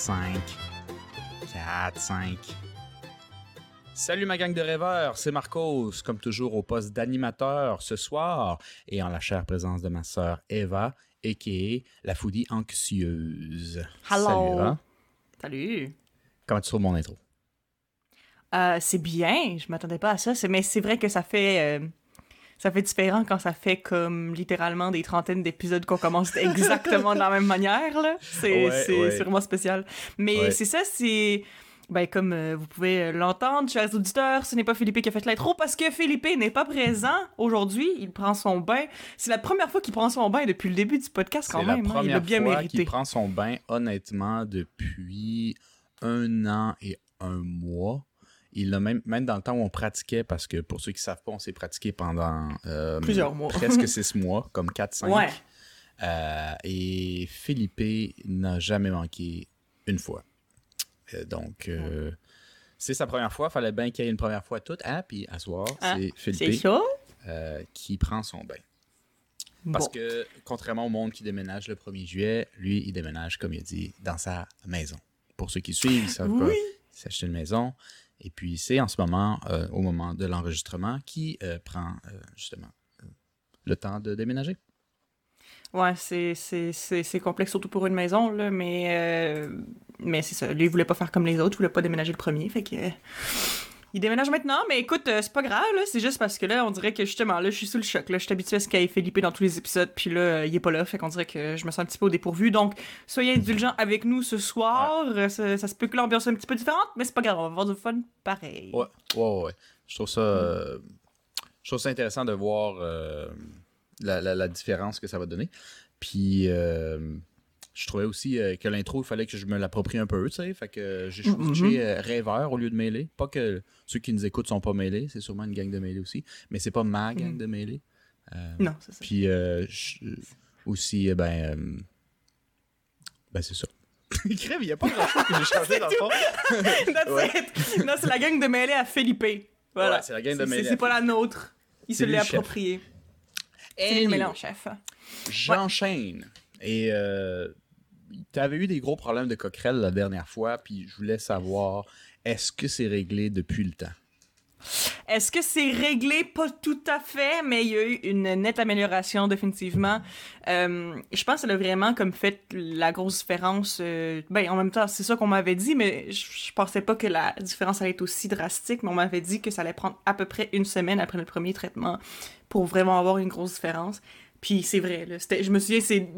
4, 5. 4, 5. Salut ma gang de rêveurs, c'est Marcos, comme toujours au poste d'animateur ce soir et en la chère présence de ma sœur Eva, a.k.a. la foodie anxieuse. Hello. Salut Eva. Salut. Comment tu trouves mon intro? Euh, c'est bien, je m'attendais pas à ça, mais c'est vrai que ça fait euh, ça fait différent quand ça fait comme littéralement des trentaines d'épisodes qu'on commence exactement de la même manière là. C'est Ouais, vraiment spécial. Mais c'est ça, c'est ben comme euh, vous pouvez euh, l'entendre, chers auditeurs, ce n'est pas Philippe qui a fait l'intro parce que Philippe n'est pas présent aujourd'hui. Il prend son bain. C'est la première fois qu'il prend son bain depuis le début du podcast quand C'est la même. hein. Il première l'a bien fois mérité. qu'il prend son bain, honnêtement, depuis un an et un mois. Il l'a même, même dans le temps où on pratiquait, parce que pour ceux qui ne savent pas, on s'est pratiqué pendant euh, Plusieurs mois. presque six mois, comme 4-5. Ouais. Euh, et Philippe n'a jamais manqué une fois. Euh, donc, euh, c'est sa première fois. fallait bien qu'il y ait une première fois toute. Ah, puis à soir, Ah, c'est Philippe qui prend son bain. Parce Bon. que, contrairement au monde qui déménage le 1er juillet, lui, il déménage, comme il a dit, dans sa maison. Pour ceux qui suivent, ils savent Oui. pas, il acheté une maison. Et puis, c'est en ce moment, euh, au moment de l'enregistrement, qui euh, prend euh, justement le temps de déménager. Ouais, c'est, complexe, surtout pour une maison, là, mais, mais c'est ça. Lui, il voulait pas faire comme les autres, il voulait pas déménager le premier, fait que. Il déménage maintenant, mais écoute, euh, c'est pas grave, là, c'est juste parce que là, on dirait que justement, là, je suis sous le choc, là, je suis habituée à ce ait Philippe dans tous les épisodes, puis là, euh, il est pas là, fait qu'on dirait que je me sens un petit peu au dépourvu, donc soyez indulgents avec nous ce soir, Euh, ça, ça se peut que l'ambiance soit un petit peu différente, mais c'est pas grave, on va avoir du fun pareil. Ouais, ouais, ouais, ouais. Je trouve ça, euh, je trouve ça intéressant de voir la, la- la différence que ça va donner. Puis, euh, je trouvais aussi euh, que l'intro, il fallait que je me l'approprie un peu, tu sais. Fait que j'ai switché euh, rêveur au lieu de mêlé. Pas que ceux qui nous écoutent sont pas mêlés, c'est sûrement une gang de mêlés aussi. Mais c'est pas ma gang Mhm. de mêlés. Non, c'est ça. Puis, euh, aussi, ben, euh, ben c'est ça. Crève, il n'y a pas grand-chose que j'ai changé dans le fond. Ouais. Non, c'est la gang de mêlée à Philippe. Voilà. Ouais, c'est la gang de mêlée C'est pas la nôtre. Il se l'est approprié. C'est lui le mélange, chef. J'enchaîne. Et euh, tu avais eu des gros problèmes de coquerelle la dernière fois, puis je voulais savoir, est-ce que c'est réglé depuis le temps? Est-ce que c'est réglé? Pas tout à fait, mais il y a eu une nette amélioration, définitivement. Euh, je pense que ça a vraiment comme fait la grosse différence. euh, ben, en même temps, c'est ça qu'on m'avait dit, mais je, je pensais pas que la différence allait être aussi drastique, mais on m'avait dit que ça allait prendre à peu près une semaine après le premier traitement pour vraiment avoir une grosse différence. Puis c'est vrai, je me souviens, c'est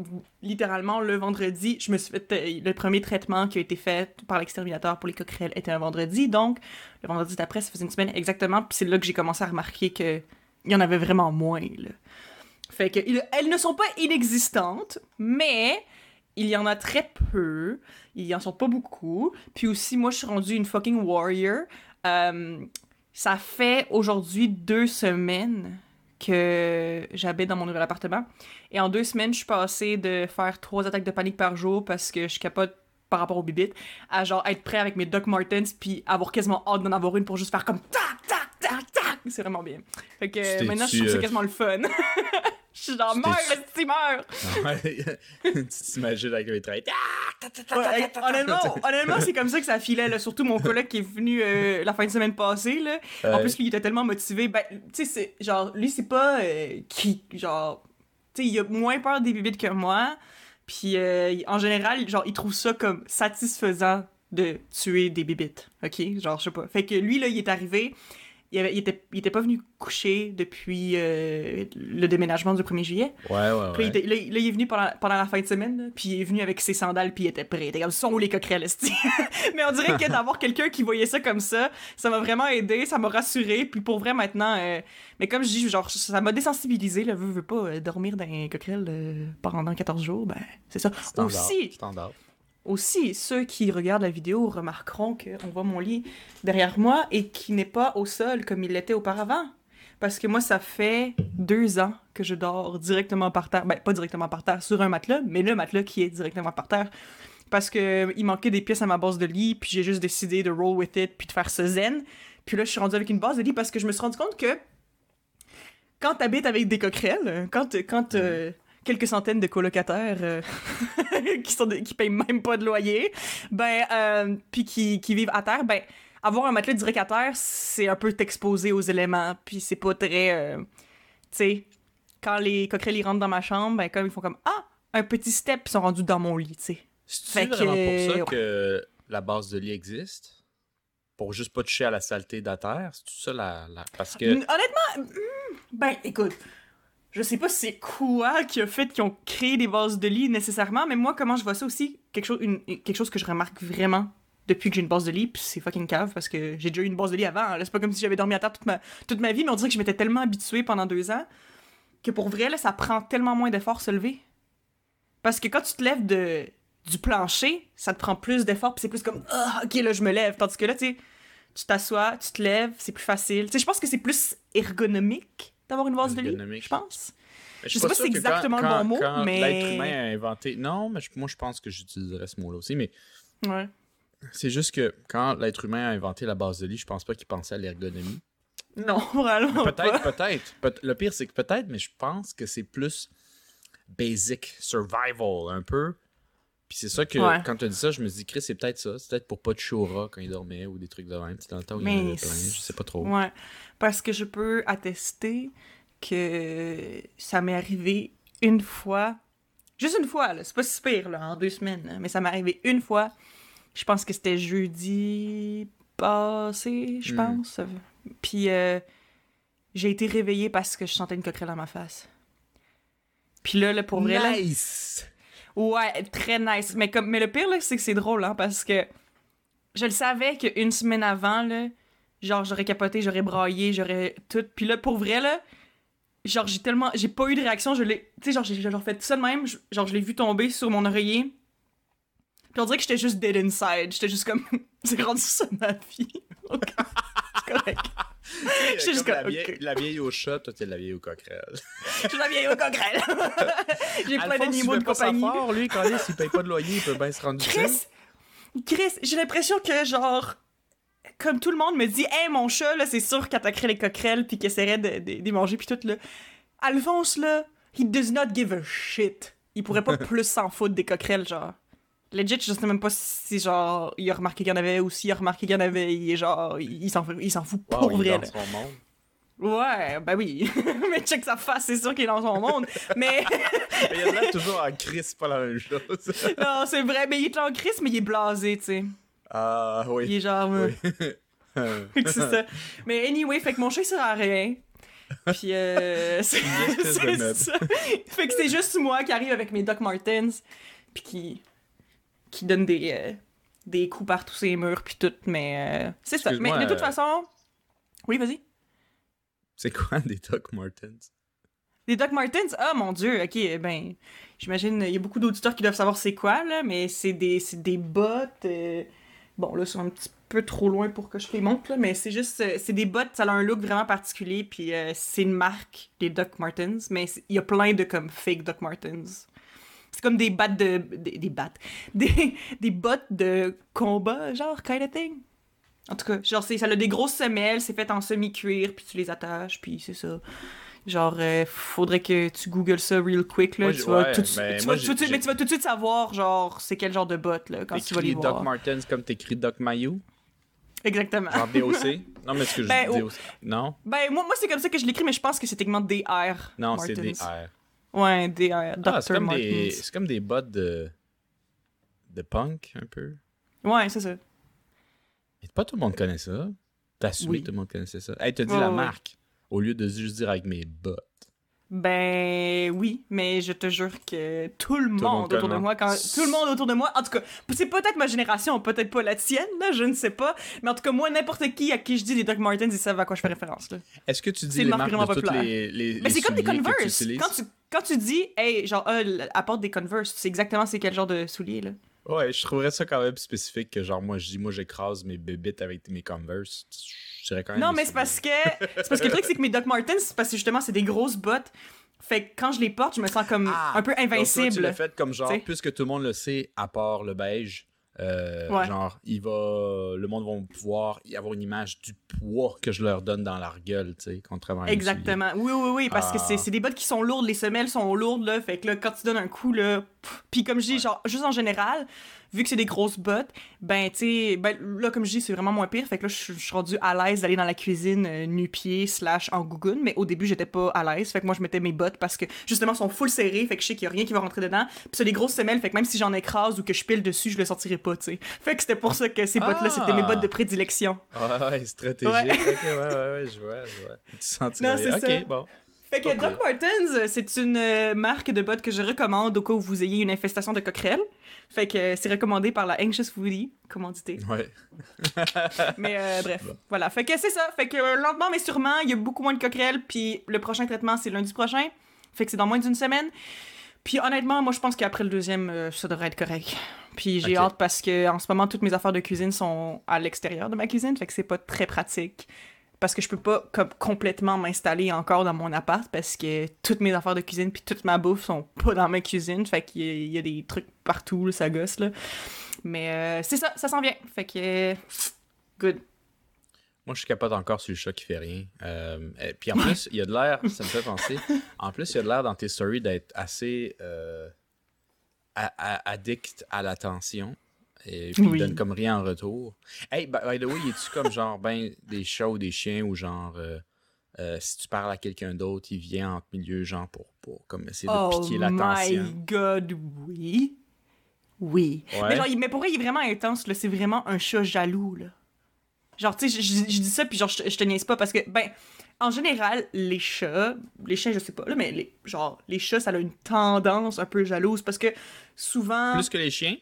littéralement le vendredi, je me suis fait, euh, le premier traitement qui a été fait par l'exterminateur pour les coquerelles était un vendredi, donc le vendredi d'après, ça faisait une semaine exactement, puis c'est là que j'ai commencé à remarquer que il y en avait vraiment moins. Fait que, elles ne sont pas inexistantes, mais il y en a très peu, il y en sont pas beaucoup, puis aussi, moi, je suis rendue une fucking warrior, Euh, ça fait aujourd'hui deux semaines que j'habite dans mon nouvel appartement. Et en deux semaines, je suis passée de faire trois attaques de panique par jour parce que je capote par rapport aux bibites, à genre être prêt avec mes Doc Martens puis avoir quasiment hâte d'en avoir une pour juste faire comme tac, tac, tac, tac. C'est vraiment bien. Fait que maintenant, je trouve que c'est euh, quasiment le fun. Je suis genre, Tu meurs, le meurs! tu t'imagines avec les traits. Honnêtement, honnêtement c'est comme ça que ça filait, là. Surtout mon collègue qui est venu euh, la fin de semaine passée, là. En plus, lui, il était tellement motivé. Ben, tu sais, c'est genre, lui, c'est pas euh, qui, genre, tu sais, il a moins peur des bibites que moi. Puis, euh, en général, genre, il trouve ça comme satisfaisant de tuer des bibites. OK? Genre, je sais pas. Fait que lui, là, il est arrivé. Il, avait- il était, il était pas venu coucher depuis euh, le déménagement du 1er juillet. Ouais, ouais, Puis là, il ouais. était- là, il- là, il est venu pendant, pendant la fin de semaine, là, puis il est venu avec ses sandales, puis il était prêt. Il était comme, sont où les coquerelles? Mais on dirait que d'avoir quelqu'un qui voyait ça comme ça, ça m'a vraiment aidé, ça m'a rassuré, puis pour vrai, maintenant, euh, mais comme je dis, genre, ça m'a désensibilisé, là, veux, veux pas euh, dormir dans les coquerelles euh, pendant 14 jours, ben, c'est ça. Standard, Aussi, Standard. Aussi, ceux qui regardent la vidéo remarqueront qu'on voit mon lit derrière moi et qui n'est pas au sol comme il l'était auparavant. Parce que moi, ça fait deux ans que je dors directement par terre. Ben, pas directement par terre, sur un matelas, mais le matelas qui est directement par terre. Parce que euh, il manquait des pièces à ma base de lit, puis j'ai juste décidé de roll with it, puis de faire ce zen. Puis là, je suis rendue avec une base de lit parce que je me suis rendu compte que quand t'habites avec des coquerelles, quand, quand, euh, quelques centaines de colocataires euh, qui sont qui payent même pas de loyer, ben euh, puis qui, qui vivent à terre, ben avoir un matelas direct à terre, c'est un peu t'exposer aux éléments, puis c'est pas très euh, tu sais quand les coquerelles ils rentrent dans ma chambre, ben comme ils font comme ah, un petit step, ils sont rendus dans mon lit, tu sais. C'est vraiment que- pour ça ouais. que la base de lit existe? Pour juste pas toucher à la saleté de la terre? C'est tout ça la, la- Parce que. Honnêtement, hmm, ben écoute, je sais pas c'est quoi qui a fait qu'ils ont créé des bases de lit nécessairement, mais moi comment je vois ça aussi, quelque chose, une- quelque chose que je remarque vraiment depuis que j'ai une base de lit, puis c'est fucking cave parce que j'ai déjà eu une base de lit avant. là. C'est pas comme si j'avais dormi à terre toute ma, toute ma vie, mais on dirait que je m'étais tellement habituée pendant deux ans que pour vrai, là, ça prend tellement moins d'efforts se lever. Parce que quand tu te lèves de, du plancher, ça te prend plus d'efforts, puis c'est plus comme ah, ok, là, je me lève. Tandis que là, tu tu t'assois, tu te lèves, c'est plus facile. Tu sais, je pense que c'est plus ergonomique d'avoir une vase de lit, je pense. Je suis sais pas si c'est exactement le bon mot, mais- L'être humain a inventé. Non, mais je- moi, je pense que j'utiliserais ce mot-là aussi. Mais Ouais. c'est juste que quand l'être humain a inventé la base de lit, je pense pas qu'il pensait à l'ergonomie. Non, vraiment Peut-être, peut-être. Peut- le pire, c'est que peut-être, mais je pense que c'est plus basic, survival, un peu. Puis c'est ça que, Ouais. quand tu as dit ça, je me dis, Chris, c'est peut-être ça. C'est peut-être pour pas de rat quand il dormait ou des trucs de même. Dans le temps où il y en Mais avait plein, je sais pas trop. Ouais. Parce que je peux attester que ça m'est arrivé une fois. Juste une fois, là. C'est pas si pire, là, en deux semaines. là, Mais ça m'est arrivé une fois. Je pense que c'était jeudi passé, je Hmm. pense. Puis euh, j'ai été réveillée parce que je sentais une coquerelle dans ma face. Puis là, là, pour vrai, là, Nice! Ouais, très nice. Mais, comme, mais le pire, c'est que c'est drôle, hein, parce que je le savais qu'une semaine avant, là, genre, j'aurais capoté, j'aurais braillé, j'aurais tout. Puis là, pour vrai, là, genre, j'ai tellement. J'ai pas eu de réaction, je l'ai. Tu sais, genre, j'ai fait ça de même, genre, je l'ai vu tomber sur mon oreiller. Puis on dirait que j'étais juste dead inside. J'étais juste comme. c'est rendu ça ma vie. C'est correct. J'étais juste la, vieille, la vieille au chat, toi, t'es la vieille au coquerelle. Je suis la vieille au coquerelle. j'ai plein d'animaux de fait pas compagnie. fort, lui, quand il paye pas de loyer, il peut bien se rendre. Chris, Chris, j'ai l'impression que genre comme tout le monde me dit, hey mon chat là, c'est sûr qu'attaquerait les coquerelles puis qu'il essaierait de, de, manger puis tout là. Alphonse là, he does not give a shit. Il pourrait pas plus s'en foutre des coquerelles genre. Legit, je sais même pas si genre il a remarqué qu'il y en avait ou s'il a remarqué qu'il y en avait, il est genre il il s'en fout, il s'en fout Wow, pour il est vrai. dans son monde. Ouais, ben oui. mais check sa face, c'est sûr qu'il est dans son monde. mais Mais il a l'air toujours en crise, c'est pas la même chose. non, c'est vrai, mais il est en crise mais il est blasé, tu sais. Ah, Il oui. est genre euh, oui. C'est ça. Mais anyway, fait que mon chat il sert à rien. Puis euh, c'est ça. Fait que c'est juste moi qui arrive avec mes Doc Martens puis qui qui donne des euh, des coups par tous ces murs puis tout mais euh, c'est ça. Mais de toute euh, façon Oui, vas-y. C'est quoi des Doc Martens? Des Doc Martens, ah mon dieu, ok, ben, j'imagine, il y a beaucoup d'auditeurs qui doivent savoir c'est quoi, là, mais c'est des, c'est des bottes, euh, bon, là, sont un petit peu trop loin pour que je les montre, là, mais c'est juste, euh, c'est des bottes, ça a un look vraiment particulier, puis euh, c'est une marque, des Doc Martens, mais c'est- il y a plein de, comme, fake Doc Martens. C'est comme des battes de, des, des battes, des, des bottes de combat, genre, kind of thing. En tout cas, genre, c'est- ça a des grosses semelles, c'est fait en semi-cuir, puis tu les attaches, puis c'est ça. Genre, euh, faudrait que tu googles ça real quick, là. Moi, tu j'ai- vas ouais, tout de suite- tu moi, vas tout de j'ai- suite- mais tu vas tout de suite savoir, genre, c'est quel genre de bottes, là, quand tu vas les T'écris voir. Doc Martens comme t'écris Doc Mayou? Exactement. Genre DOC? Non, mais est-ce que je Ben, dis oh. DOC? Non? Ben, moi, moi c'est comme ça que je l'écris, mais je pense que c'est techniquement DR. Non, c'est Des. Ouais, DR. Dr. Ah, c'est comme, des... c'est comme des bottes de... de punk, un peu. Ouais, c'est ça. Et pas tout le monde connaît ça. T'as Oui. tout le monde connaissait ça. Hey, t'as dit la ouais. marque, au lieu de juste dire avec mes bottes. Ben oui, mais je te jure que tout le monde autour de moi, quand tout le monde autour de moi, en tout cas, c'est peut-être ma génération, peut-être pas la tienne, là, je ne sais pas, mais en tout cas moi, n'importe qui à qui je dis des Doc Martens, ils savent à quoi je fais référence. Est-ce que tu dis les marque marques de toutes populaire. les, les, Mais les c'est comme des tu Converse. Quand tu, quand tu dis, hey, genre, l- apporte des Converse, tu sais exactement c'est quel genre de souliers, là. Ouais, je trouverais ça quand même spécifique que genre moi je dis moi j'écrase mes bébites avec mes Converse. Je dirais quand même Non, mais c'est parce que. C'est parce que le truc, c'est que mes Doc Martens, c'est parce que justement, c'est des grosses bottes. Fait que quand je les porte, je me sens comme Ah, un peu Donc, toi, tu invincible. l'as fait comme genre, T'sais. puisque tout le monde le sait, à part le beige, Euh, Ouais. Genre, il va, le monde va pouvoir y avoir une image du poids que je leur donne dans leur gueule, tu sais, contrairement à. Exactement. Oui, oui, oui, parce que Ah. c'est c'est des bottes qui sont lourdes, les semelles sont lourdes, là. Fait que là, quand tu donnes un coup, là. Puis comme je dis, genre, juste en général, vu que c'est des grosses bottes, ben, tu sais, ben, là, comme je dis, c'est vraiment moins pire. Fait que là, je suis- rendue à l'aise d'aller dans la cuisine euh, nu-pied slash en gougoune. Mais au début, j'étais pas à l'aise. Fait que moi, je mettais mes bottes parce que, justement, sont full serrées. Fait que je sais qu'il y a rien qui va rentrer dedans. Puis c'est des grosses semelles. Fait que même si j'en écrase ou que je pile dessus, je le sortirai pas, tu sais. Fait que c'était pour ça que ces Ah! bottes-là, c'était mes bottes de prédilection. Ouais, ouais, stratégique. Ouais. Ok, ouais, ouais, ouais, je vois, je vois. Tu sentirais Non, c'est bien. ça. Ok, bon. Fait que Doc Martens, euh, c'est une euh, marque de bottes que je recommande au cas où vous ayez une infestation de coquerelles. Fait que euh, c'est recommandé par la Anxious Foodie, commandité. Ouais. Mais euh, bref, voilà. Fait que c'est ça. Fait que euh, lentement mais sûrement, il y a beaucoup moins de coquerelles. Puis le prochain traitement, c'est lundi prochain. Fait que c'est dans moins d'une semaine. Puis honnêtement, moi je pense qu'après le deuxième, euh, ça devrait être correct. Puis j'ai hâte parce que en ce moment, toutes mes affaires de cuisine sont à l'extérieur de ma cuisine. Fait que c'est pas très pratique. Parce que je peux pas comme, complètement m'installer encore dans mon appart parce que toutes mes affaires de cuisine puis toute ma bouffe sont pas dans ma cuisine. Fait qu'il y, a- des trucs partout, là, ça gosse, là. Mais euh, c'est ça, ça s'en vient. Fait que... Good. Moi, je capote encore sur le chat qui fait rien. Euh, et puis en plus, il y a de l'air, ça me fait penser, en plus, il y a de l'air dans tes stories d'être assez euh, addict à l'attention. Et puis, Oui. il donne comme rien en retour. Hey, by, the way, es-tu comme genre, ben, des chats ou des chiens ou genre, euh, euh, si tu parles à quelqu'un d'autre, il vient en milieu, genre, pour, pour comme essayer de Oh piquer my l'attention. god, oui. Oui. Ouais. Mais, genre, il- mais pour vrai, il est vraiment intense, là. C'est vraiment un chat jaloux, là. Genre, tu sais, je dis ça, puis genre, je, je te niaise pas parce que, ben, en général, les chats, les chiens, je sais pas, là, mais les, genre, les chats, ça a une tendance un peu jalouse parce que souvent. Plus que les chiens?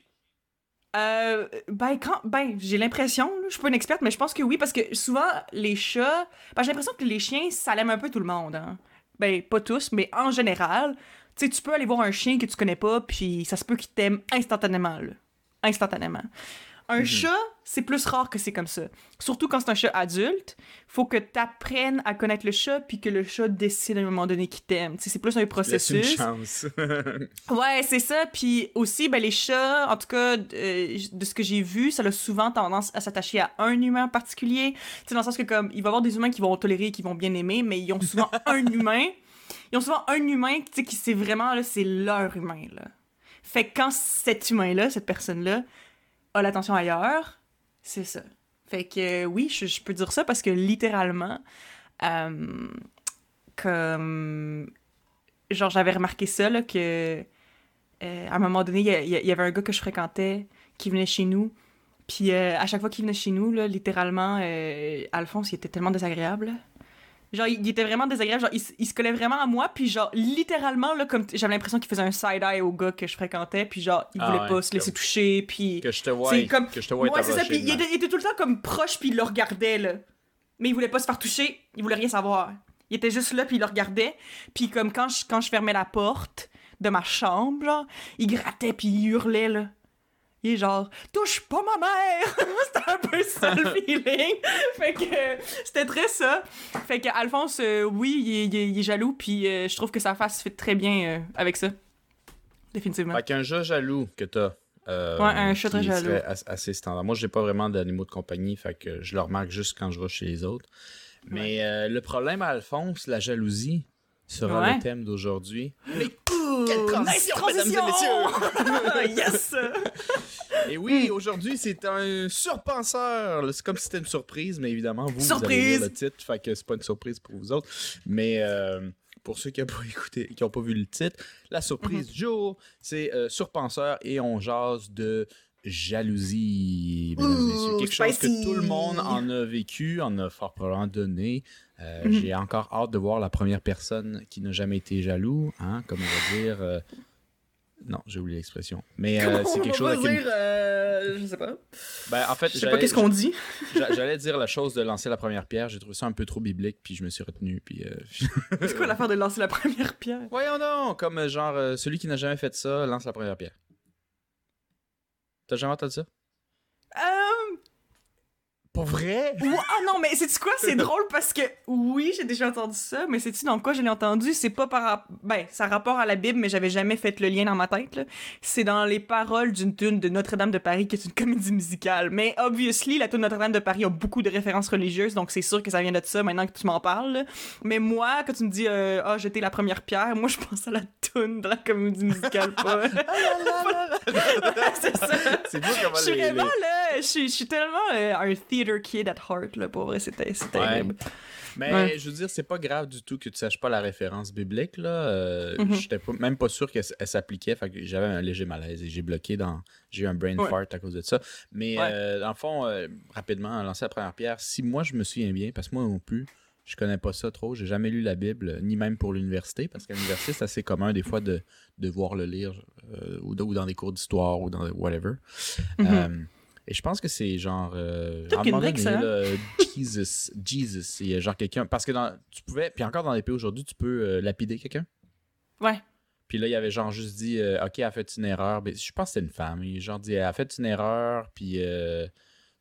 Euh, ben, quand, ben, j'ai l'impression, je suis pas une experte, mais je pense que oui, parce que souvent, les chats, ben, j'ai l'impression que les chiens, ça aime un peu tout le monde, hein. Ben, pas tous, mais en général, tu sais, tu peux aller voir un chien que tu connais pas, puis ça se peut qu'il t'aime instantanément, là. Instantanément. Un chat, c'est plus rare que c'est comme ça. Surtout quand c'est un chat adulte, faut que tu apprennes à connaître le chat, puis que le chat décide à un moment donné qu'il t'aime. C'est plus un Laisse une processus. chance. Ouais, c'est ça. Puis aussi, ben, les chats, en tout cas, euh, de ce que j'ai vu, ça a souvent tendance à s'attacher à un humain en particulier. Sais, dans le sens que, comme, il va y avoir des humains qui vont tolérer et qui vont bien aimer, mais ils ont souvent un humain. Ils ont souvent un humain, qui c'est vraiment, là, c'est leur humain, là. Fait que quand cet humain-là, cette personne-là, a l'attention ailleurs, c'est ça. Fait que euh, oui, je, peux dire ça parce que littéralement, euh, comme genre j'avais remarqué ça là que euh, à un moment donné il y, avait un gars que je fréquentais qui venait chez nous puis à chaque fois qu'il venait chez nous là littéralement Alphonse il était tellement désagréable. Genre il, il était vraiment désagréable genre il, il se collait vraiment à moi puis genre littéralement là comme j'avais l'impression qu'il faisait un side eye au gars que je fréquentais puis genre il Ah voulait ouais, pas se laisser toucher puis que je te vois, comme- que je te vois Ouais, c'est ça. Puis il était, il était tout le temps comme proche, puis il le regardait, là. Mais il voulait pas se faire toucher, il voulait rien savoir. Il était juste là, puis il le regardait. Puis comme quand je, quand je fermais la porte de ma chambre, genre, il grattait, puis il hurlait, là. Il est genre, touche pas ma mère! c'était un peu ça le feeling. fait que euh, c'était très ça. Fait que Alphonse, euh, oui, il est, il est- il est jaloux, puis euh, je trouve que sa face fit très bien euh, avec ça. Définitivement. Fait qu'un chat jaloux que t'as. euh, Ouais, un chat très jaloux. assez standard. Moi, j'ai pas vraiment d'animaux de compagnie, fait que je le remarque juste quand je vais chez les autres. Mais euh, le problème à Alphonse, la jalousie, sera Ouais. le thème d'aujourd'hui. Quelle transition, mesdames et yes! Et oui, aujourd'hui, c'est un surpenseur. C'est comme si c'était une surprise, mais évidemment, vous, vous Surprise! lire le titre, fait que c'est pas une surprise pour vous autres. Mais euh, pour ceux qui n'ont pas écouté, qui n'ont pas vu le titre, la surprise Mhm. du jour, c'est euh, surpenseur et on jase de jalousie, mesdames et messieurs. Quelque chose que tout le monde en a vécu, en a fort probablement donné. Euh, Mhm. J'ai encore hâte de voir la première personne qui n'a jamais été jaloux, hein, comme on va dire. euh, Non, j'ai oublié l'expression. Mais euh, c'est quelque chose avec une- euh, je sais pas. Ben, en fait, Je sais pas qu'est-ce qu'on dit. j'a- j'allais dire la chose de lancer la première pierre. J'ai trouvé ça un peu trop biblique, puis je me suis retenu. Puis, C'est quoi l'affaire de lancer la première pierre? Voyons donc, comme genre celui qui n'a jamais fait ça lance la première pierre. T'as jamais entendu ça? Pour vrai? Ah non, mais c'est quoi? C'est drôle parce que oui, j'ai déjà entendu ça, mais c'est-tu dans quoi je l'ai entendu? C'est pas par... Ben, ça a rapport à la Bible, mais j'avais jamais fait le lien dans ma tête, là. C'est dans les paroles d'une tune de Notre-Dame de Paris, qui est une comédie musicale. Mais, obviously, la tune Notre-Dame de Paris a beaucoup de références religieuses, donc c'est sûr que ça vient de ça, maintenant que tu m'en parles, là. Mais moi, quand tu me dis, euh, ah, jeter la première pierre, moi, je pense à la tune de la comédie musicale, pas... c'est ça. C'est fou comment Je suis vraiment là, je suis, je suis tellement euh, un theater kid at heart, là, pour vrai, c'était Ouais. terrible. Mais Ouais. je veux dire, c'est pas grave du tout que tu saches pas la référence biblique. là. Euh, Mhm. J'étais même pas sûr qu'elle s'appliquait. Fait que j'avais un léger malaise et j'ai bloqué dans. J'ai eu un brain Ouais. fart à cause de ça. Mais euh, dans le fond, euh, rapidement, lancer la première pierre. Si moi je me souviens bien, parce que moi non plus, je connais pas ça trop. J'ai jamais lu la Bible, ni même pour l'université, parce qu'à l'université, c'est assez commun des fois de devoir le lire euh, ou, ou dans des cours d'histoire ou dans whatever. Mhm. Euh, et je pense que c'est genre. Euh, Tout à un moment Kendrick, donné, ça. là, Jesus, Jesus, il y a genre quelqu'un. Parce que dans, tu pouvais. Puis encore dans les pays aujourd'hui, tu peux euh, lapider quelqu'un. Ouais. Puis là, il avait genre juste dit euh, Ok, elle a fait une erreur. Ben, je pense que c'était une femme. Il genre dit Elle a fait une erreur. Puis euh,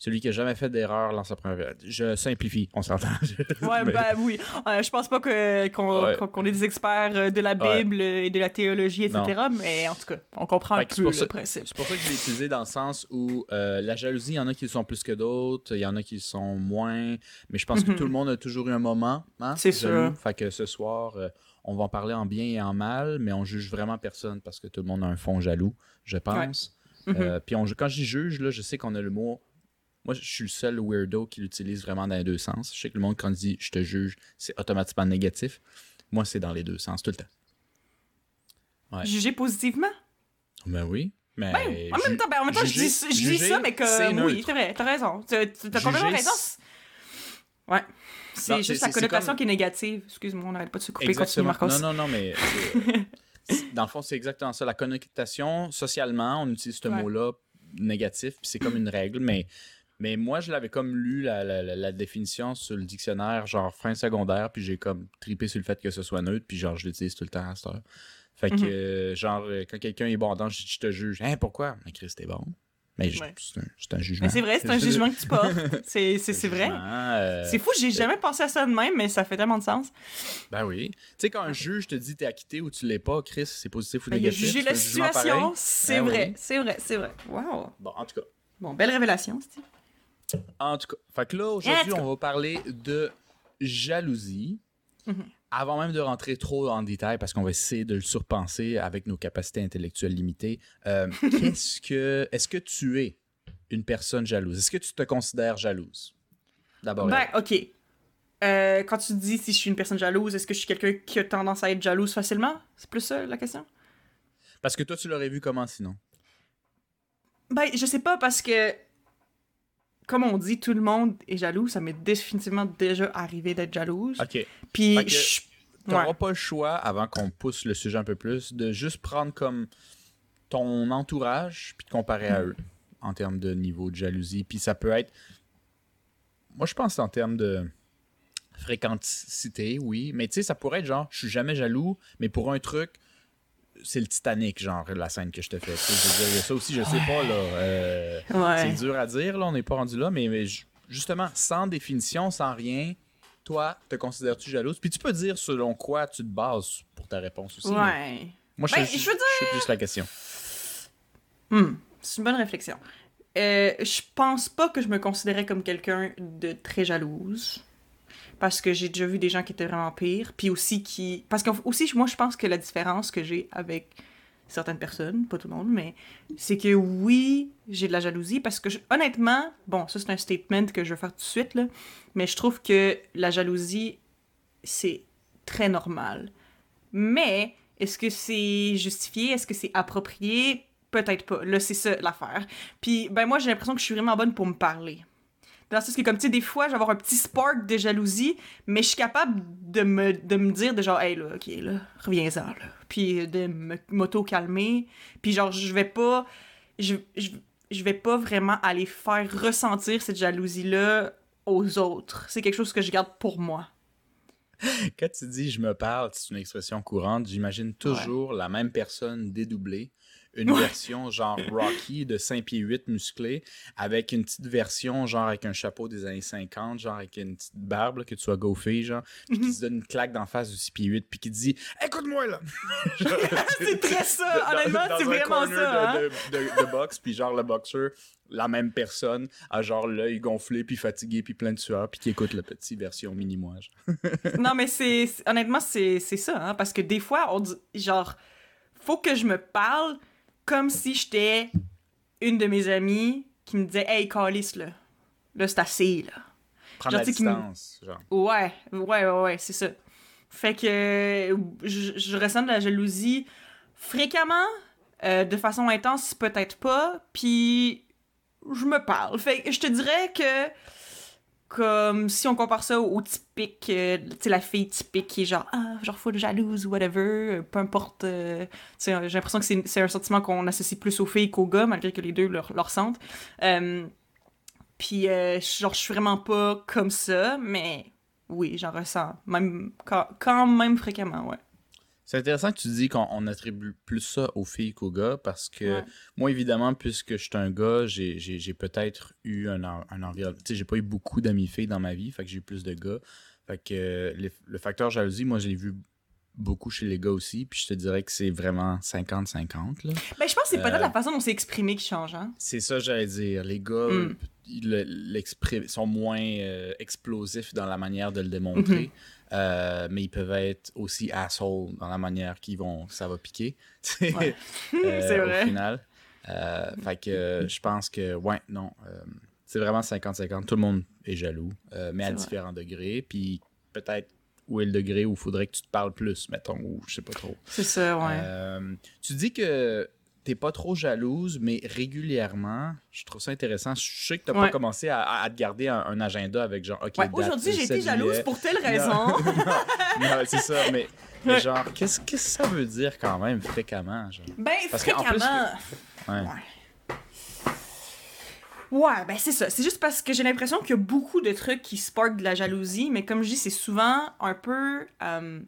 celui qui a jamais fait d'erreur lance la première. Je simplifie, on s'entend. Ouais, Mais- ben oui. Euh, je pense pas que, qu'on, Ouais. qu'on- est des experts euh, de la Ouais. Bible et de la théologie, etc. Mais en tout cas, on comprend Fait un peu le ça- principe. C'est pour ça que je l'ai utilisé dans le sens où euh, la jalousie, il y en a qui le sont plus que d'autres, il y en a qui le sont moins, mais je pense que Mhm. tout le monde a toujours eu un moment. Hein, C'est jaloux. sûr. Fait que ce soir, euh, on va en parler en bien et en mal, mais on juge vraiment personne parce que tout le monde a un fond jaloux, je pense. Mhm. Puis on- quand j'y juge, là, je sais qu'on a le mot. Moi, je suis le seul weirdo qui l'utilise vraiment dans les deux sens. Je sais que le monde, quand il dit je te juge, c'est automatiquement négatif. Moi, c'est dans les deux sens, tout le temps. Ouais. Juger positivement? Ben oui. Mais Ben, en même temps, ben, en même temps je, dis, je dis juger, ça, mais que oui, t'as raison. T'as complètement raison. Ouais. C'est juste la connotation comme- qui est négative. Excuse-moi, on n'arrête pas de se couper. Continue, Exactement. Marcos. Non, non, non, mais dans le fond, c'est exactement ça. La connotation, socialement, on utilise ce Ouais. mot-là négatif, puis c'est comme une règle, mais, mais moi, je l'avais comme lu la, la- définition sur le dictionnaire, genre fin secondaire, puis j'ai comme tripé sur le fait que ce soit neutre, puis genre, je l'utilise tout le temps à cette heure. Fait que, Mhm. euh, genre, euh, quand quelqu'un est bon dedans, je, je te juge. Hein, pourquoi? Mais Chris, t'es bon. Mais Ouais. c'est un, un jugement. Mais c'est vrai, c'est un jugement que tu portes. C'est vrai. Euh, C'est fou, j'ai jamais pensé à ça de même, mais ça fait tellement de sens. Ben oui. Tu sais, quand un juge te dit t'es acquitté ou tu l'es pas, Chris, c'est positif ou Ben, négatif. jugé c'est la situation, c'est Ben vrai, oui. c'est vrai, c'est vrai. Wow. Bon, en tout cas. Bon, belle révélation, Steve. En tout cas. Fait que là, aujourd'hui, on va parler de jalousie. Mhm. Avant même de rentrer trop en détail, parce qu'on va essayer de le surpenser avec nos capacités intellectuelles limitées, euh, qu'est-ce que. Est-ce que tu es une personne jalouse? Est-ce que tu te considères jalouse? D'abord. Ben, ok. Euh, quand tu dis si je suis une personne jalouse, est-ce que je suis quelqu'un qui a tendance à être jalouse facilement? C'est plus ça la question? Parce que toi, tu l'aurais vu comment sinon? Ben, je sais pas parce que, comme on dit, tout le monde est jaloux. Ça m'est définitivement déjà arrivé d'être jalouse. Ok. Puis, que- je- Tu n'auras ouais. pas le choix, avant qu'on pousse le sujet un peu plus, de juste prendre comme ton entourage puis de comparer à eux en termes de niveau de jalousie. Puis ça peut être. Moi, je pense en termes de fréquenticité, oui. Mais tu sais, ça pourrait être genre, je suis jamais jaloux, mais pour un truc, c'est le Titanic, genre, la scène que je te fais. Je veux dire, ça aussi, je sais pas, là. euh, Ouais. c'est dur à dire, là, on n'est pas rendu là, mais, mais ju- justement, sans définition, sans rien, toi, te considères-tu jalouse? Puis tu peux dire selon quoi tu te bases pour ta réponse aussi. Ouais. Moi, je Ben, sais je veux je sais juste la question. Hmm, c'est une bonne réflexion. Euh, je pense pas que je me considérais comme quelqu'un de très jalouse. Parce que j'ai déjà vu des gens qui étaient vraiment pires. Puis aussi qui. Parce que aussi, moi, je pense que la différence que j'ai avec certaines personnes, pas tout le monde, mais c'est que oui, j'ai de la jalousie. Parce que honnêtement, bon, ça c'est un statement que je vais faire tout de suite, là. Mais je trouve que la jalousie, c'est très normal. Mais est-ce que c'est justifié? Est-ce que c'est approprié? Peut-être pas. Là, c'est ça l'affaire. Puis, ben moi, j'ai l'impression que je suis vraiment bonne pour me parler. Sens que, comme, tu sais, des fois, je vais avoir un petit spark de jalousie, mais je suis capable de me, de me dire, de genre, hey, là, ok, là, reviens-en, là. Puis de me- m'auto-calmer. Puis, genre, je vais pas. Je, je, je vais pas vraiment aller faire ressentir cette jalousie-là aux autres. C'est quelque chose que je garde pour moi. Quand tu dis je me parle, c'est une expression courante, j'imagine toujours la même personne dédoublée, une version genre Rocky de 5 pieds 8 musclé avec une petite version genre avec un chapeau des années 50, genre avec une petite barbe là, que tu sois gaufé, genre, puis qui se donne une claque d'en face du 6 pieds 8 puis qui te dit Écoute-moi là c'est très ça, dans- honnêtement, c'est vraiment ça. de, hein. de, de- de boxe, puis genre le boxeur, la même personne, genre l'œil gonflé, puis fatigué, puis plein de sueur, puis qui écoute la petite version mini-moi. genre. Non, mais c'est. Honnêtement, c'est c'est ça, hein, parce que des fois, on dit. Genre, faut que je me parle comme si j'étais une de mes amies qui me disait Hey, Calis, là. Là, c'est assez, là. Prendre la Genre, me- distance, genre. Ouais, ouais, ouais, ouais, c'est ça. Fait que je, je ressens de la jalousie fréquemment, euh, de façon intense, peut-être pas, puis je me parle. Fait que je te dirais que, comme si on compare ça au typique, euh, tu sais, la fille typique qui est genre, ah, genre full jalouse ou whatever, peu importe. euh, j'ai l'impression que c'est un sentiment qu'on associe plus aux filles qu'aux gars, malgré que les deux le le ressentent. Euh, puis, euh, genre, je suis vraiment pas comme ça, mais oui, j'en ressens. Même, quand, quand même fréquemment, ouais. C'est intéressant que tu dis qu'on on attribue plus ça aux filles qu'aux gars parce que Ouais. moi, évidemment, puisque je suis un gars, j'ai- peut-être eu un, un environnement. Tu sais, j'ai pas eu beaucoup d'amis filles dans ma vie, fait que j'ai eu plus de gars. Fait que euh, les- le facteur jalousie, moi, j'ai vu beaucoup chez les gars aussi, puis je te dirais que c'est vraiment 50-50. là. Ben, je pense que c'est peut-être Euh, la façon dont c'est exprimé qui change, hein. C'est ça, j'allais dire. Les gars Mm. ils sont moins euh, explosifs dans la manière de le démontrer, Mhm. Euh, mais ils peuvent être aussi assholes dans la manière qu'ils vont, ça va piquer. Ouais. euh, C'est vrai. Au final. Euh, fait que je pense que, ouais, non. c'est vraiment 50-50. Tout le monde est jaloux, mais à vrai. différents degrés. Puis peut-être où est le degré où il faudrait que tu te parles plus, mettons, ou je sais pas trop. C'est ça, ouais. Tu dis que t'es pas trop jalouse, mais régulièrement, je trouve ça intéressant. Je sais que t'as pas Ouais. commencé à, te garder un, un agenda avec genre, OK, Ouais, aujourd'hui, j'ai été 7 jalouse pour telle raison. non, non, c'est ça, mais, genre, qu'est-ce que ça veut dire quand même fréquemment? Genre? ben, Parce qu'en plus fréquemment. Ouais. Ouais. Ben c'est ça. C'est juste parce que j'ai l'impression qu'il y a beaucoup de trucs qui spark de la jalousie, mais comme je dis, c'est souvent un peu. euh,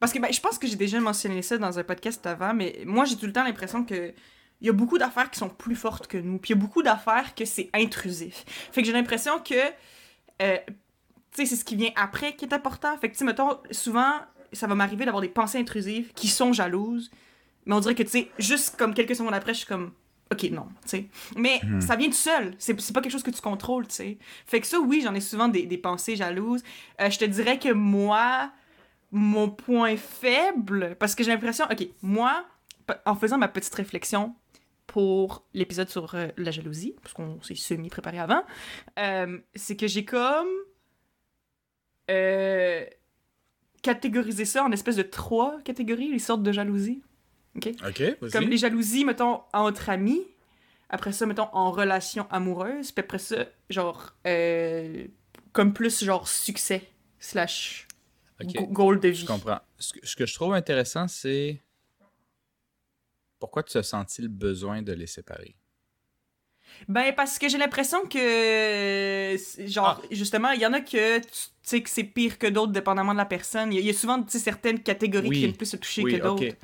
Parce que ben, je pense que j'ai déjà mentionné ça dans un podcast avant, mais moi j'ai tout le temps l'impression que il y a beaucoup d'affaires qui sont plus fortes que nous, puis il y a beaucoup d'affaires que c'est intrusif. Fait que j'ai l'impression que. euh, tu sais, c'est ce qui vient après qui est important. Fait que, tu sais, mettons, souvent, ça va m'arriver d'avoir des pensées intrusives qui sont jalouses, mais on dirait que, tu sais, juste comme quelques secondes après, je suis comme, ok, non, tu sais. Mais Hmm. ça vient tout seul. C'est c'est pas quelque chose que tu contrôles, tu sais. Fait que ça, oui, j'en ai souvent des, des pensées jalouses. Euh, je te dirais que moi, mon point faible, parce que j'ai l'impression, ok, moi, en faisant ma petite réflexion pour l'épisode sur euh, la jalousie, parce qu'on s'est semi-préparé avant, euh, c'est que j'ai comme euh, catégorisé ça en espèce de trois catégories, les sortes de jalousie. OK? OK, vas-y. Comme les jalousies, mettons, entre amis. Après ça, mettons, en relation amoureuse. Puis après ça, genre, comme plus, genre, succès slash OK, go- goal de vie. je comprends. Ce que, ce que je trouve intéressant, c'est pourquoi tu as senti le besoin de les séparer? Ben, parce que j'ai l'impression que, genre, justement, il y en a que, tu sais, que c'est pire que d'autres, dépendamment de la personne. Il y a- il y, a souvent, certaines catégories Oui. qui viennent plus se toucher oui, que d'autres.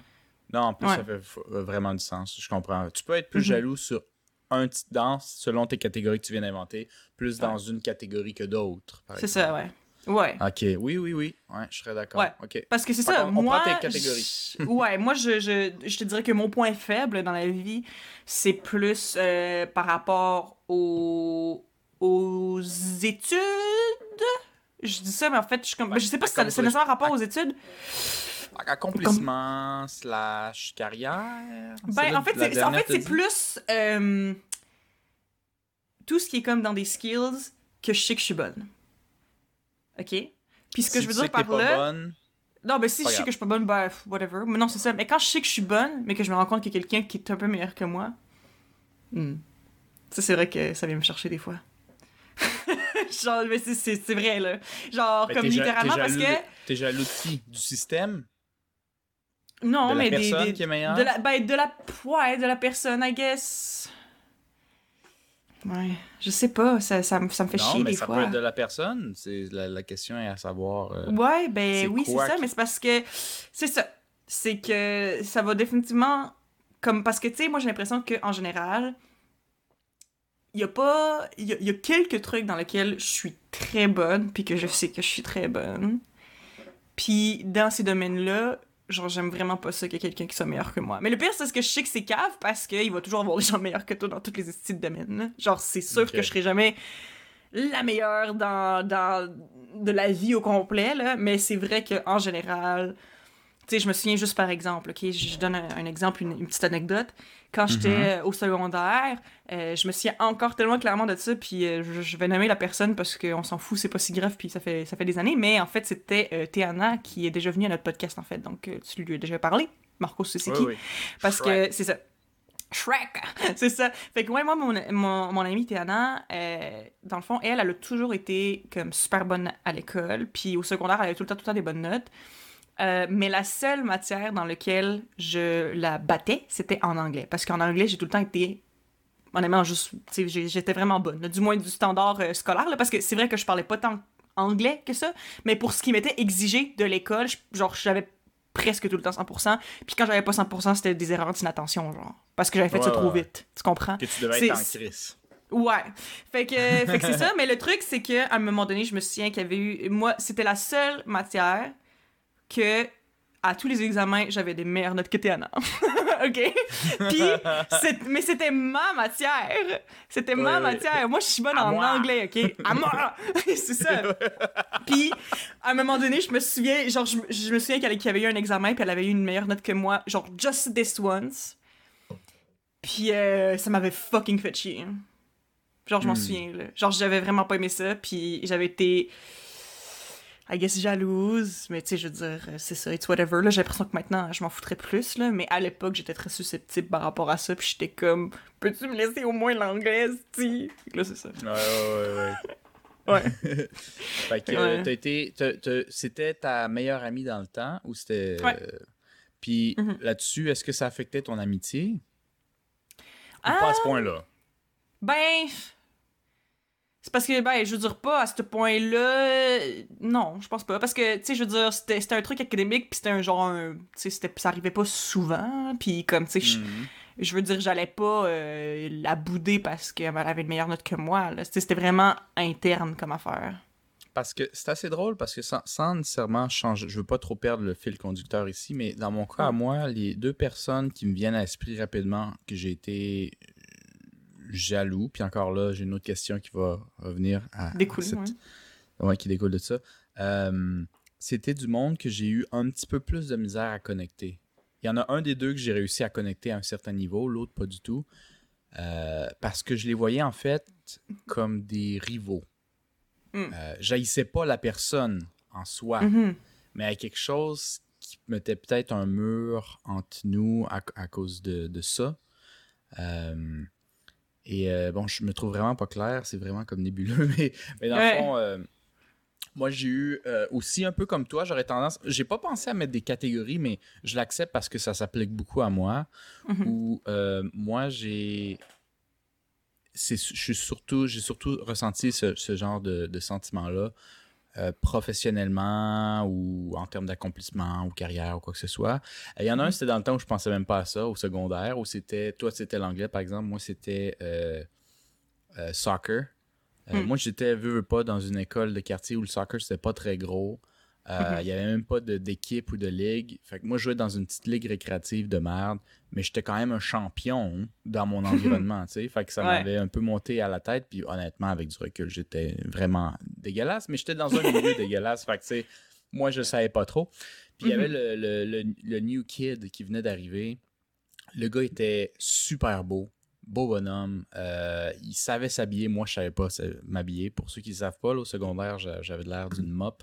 Non, en plus, Ouais. ça fait euh, vraiment du sens. Je comprends. Tu peux être plus Mhm. jaloux sur un type danse selon tes catégories que tu viens d'inventer, plus dans Ouais. une catégorie que d'autres. C'est ça, ouais. Ouais. OK, oui, oui, oui. Ouais, je serais d'accord. Ouais. OK. Parce que c'est ça, on moi... prend tes catégories. Ouais, moi, je, je, je te dirais que mon point faible dans la vie, c'est plus euh, par rapport aux, aux études. Je dis ça, mais en fait, je, comme... ben, je sais pas si ça, c'est nécessairement rapport aux études. Accomplissement slash carrière. Ben, en fait, c'est, en fait, plus euh, tout ce qui est comme dans des skills que je sais que je suis bonne. OK? Puis ce que Si je veux dire par là... bonne, Non, ben si je sais que je suis pas bonne, pff, whatever. Mais non, c'est ça. Mais quand je sais que je suis bonne, mais que je me rends compte qu'il y a quelqu'un qui est un peu meilleur que moi, hmm. ça c'est vrai que ça vient me chercher des fois. Genre, mais c'est- c'est c'est vrai, là. Genre, comme littéralement, parce que... T'es jaloux de qui? Du système? Non, de la mais des, personne des- qui est meilleure? De la, ben, de la... Ouais, de la personne, I guess. Ouais, je sais pas, ça, ça, me- ça me fait non, chier mais des ça fois. peut être de la personne. C'est la, la question est à savoir. euh, Ouais, ben oui, c'est ça, qui- mais c'est parce que c'est ça. C'est que ça va définitivement comme, parce que, tu sais, moi, j'ai l'impression qu'en général, il y a pas. Il y, a- il y a quelques trucs dans lesquels je suis très bonne, puis que je sais que je suis très bonne. Puis dans ces domaines-là, genre, j'aime vraiment pas ça qu'il y ait quelqu'un qui soit meilleur que moi. Mais le pire, c'est ce que je sais que c'est cave parce qu'il va toujours avoir des gens meilleurs que toi dans tous les styles de domaines. là. Genre, c'est sûr que je serai jamais la meilleure dans, dans de la vie au complet, là, mais c'est vrai qu'en général, tu sais, je me souviens juste par exemple, ok, je donne un, un exemple, une, une petite anecdote. Quand j'étais euh, au secondaire, euh, je me souviens encore tellement clairement de ça, puis euh, je, je vais nommer la personne parce qu'on s'en fout, c'est pas si grave, puis ça fait, ça fait des années, mais en fait, c'était euh, Théana qui est déjà venue à notre podcast, en fait, donc tu lui as déjà parlé. Marco, c'est Oui, qui? oui. Parce Shrek. que c'est ça. Shrek! c'est ça. Fait que ouais, moi, mon, mon, mon amie Théana, euh, dans le fond, elle, elle a toujours été comme super bonne à l'école. Puis au secondaire, elle avait tout le temps, tout le temps des bonnes notes. Euh, mais la seule matière dans laquelle je la battais, c'était en anglais. Parce qu'en anglais, j'ai tout le temps été honnêtement, j'étais vraiment bonne, là, du moins du standard euh, scolaire, là, parce que c'est vrai que je parlais pas tant anglais que ça, mais pour ce qui m'était exigé de l'école, genre, j'avais presque tout le temps 100%, puis quand j'avais pas 100%, c'était des erreurs d'inattention, genre, parce que j'avais fait ça Ouais, trop ouais. vite, tu comprends? Que tu devais être en crise. Ouais. Fait que, fait que c'est ça, mais le truc, c'est que à un moment donné, je me souviens qu'il y avait eu. Moi, c'était la seule matière que, à tous les examens, j'avais des meilleures notes que Théana. OK? Puis, mais c'était ma matière. C'était ma ouais. matière. Moi, je suis bonne À en moi. anglais, OK? À moi! c'est ça. Puis, à un moment donné, je me souviens, genre, je, me- je me souviens qu'elle avait eu un examen, puis elle avait eu une meilleure note que moi, genre, just this once. Puis, euh, ça m'avait fucking fait chier. Genre, je m'en Hmm. souviens, là. Genre, j'avais vraiment pas aimé ça, puis j'avais été. I guess jalouse, mais tu sais, je veux dire, euh, c'est ça, it's whatever. Là, j'ai l'impression que maintenant, je m'en foutrais plus, là, mais à l'époque, j'étais très susceptible par rapport à ça, puis j'étais comme, peux-tu me laisser au moins l'anglais, tu Là, c'est ça. Ouais, ouais, ouais. Ouais. ouais. fait que Ouais. euh, t'as été. C'était ta meilleure amie dans le temps ou c'était. Ouais. euh, Puis Mhm. là-dessus, est-ce que ça affectait ton amitié? Ou Ah! pas à ce point-là? Ben. C'est parce que, ben, je veux dire, pas à ce point-là. Non, je pense pas. Parce que, tu sais, je veux dire, c'était c'était un truc académique, puis c'était un genre. Tu sais, c'était- ça arrivait pas souvent, puis comme, tu sais, je- Mhm. je veux dire, j'allais pas euh, la bouder parce qu'elle avait une meilleure note que moi. C'était vraiment interne comme affaire. Parce que c'est assez drôle parce que sans, sans nécessairement changer, je veux pas trop perdre le fil conducteur ici, mais dans mon cas à moi, les deux personnes qui me viennent à l'esprit rapidement que j'ai été euh, jaloux, puis encore là, j'ai une autre question qui va revenir à, à Découlé, cette- ouais. ouais, qui découle de ça. Euh, C'était du monde que j'ai eu un petit peu plus de misère à connecter. Il y en a un des deux que j'ai réussi à connecter à un certain niveau, l'autre pas du tout. Euh, parce que je les voyais en fait comme des rivaux. Mm. Euh, j'haïssais pas la personne en soi, Mhm. mais a quelque chose qui mettait peut-être un mur entre nous à, à cause de, de ça. Euh, et euh, bon, je me trouve vraiment pas clair, c'est vraiment comme nébuleux, mais, mais dans Ouais. le fond, euh, moi j'ai eu euh, aussi un peu comme toi, j'aurais tendance, j'ai pas pensé à mettre des catégories, mais je l'accepte parce que ça s'applique beaucoup à moi. Mhm. Où moi j'ai, c'est, je suis surtout, j'ai surtout ressenti ce, ce genre de, de sentiment-là euh, professionnellement ou en termes d'accomplissement ou carrière ou quoi que ce soit. Euh, Il y en a un, c'était dans le temps où je pensais même pas à ça, au secondaire, où c'était, toi c'était l'anglais par exemple, moi c'était euh, euh, soccer. Euh, Mm. Moi j'étais, veux, veux pas, dans une école de quartier où le soccer c'était pas très gros. Euh, Mhm. Il y avait même pas d'équipe ou de ligue. Fait que moi, je jouais dans une petite ligue récréative de merde, mais j'étais quand même un champion dans mon environnement, tu sais. Fait que ça Ouais. m'avait un peu monté à la tête, puis honnêtement, avec du recul, j'étais vraiment dégueulasse, mais j'étais dans un milieu dégueulasse. Fait que, tu sais, moi, je savais pas trop. Puis il y avait le, le- le- le new kid qui venait d'arriver. Le gars était super beau, beau bonhomme. Euh, il savait s'habiller. Moi, je savais pas m'habiller. Pour ceux qui ne savent pas, là, au secondaire, j'a- j'avais l'air d'une mop.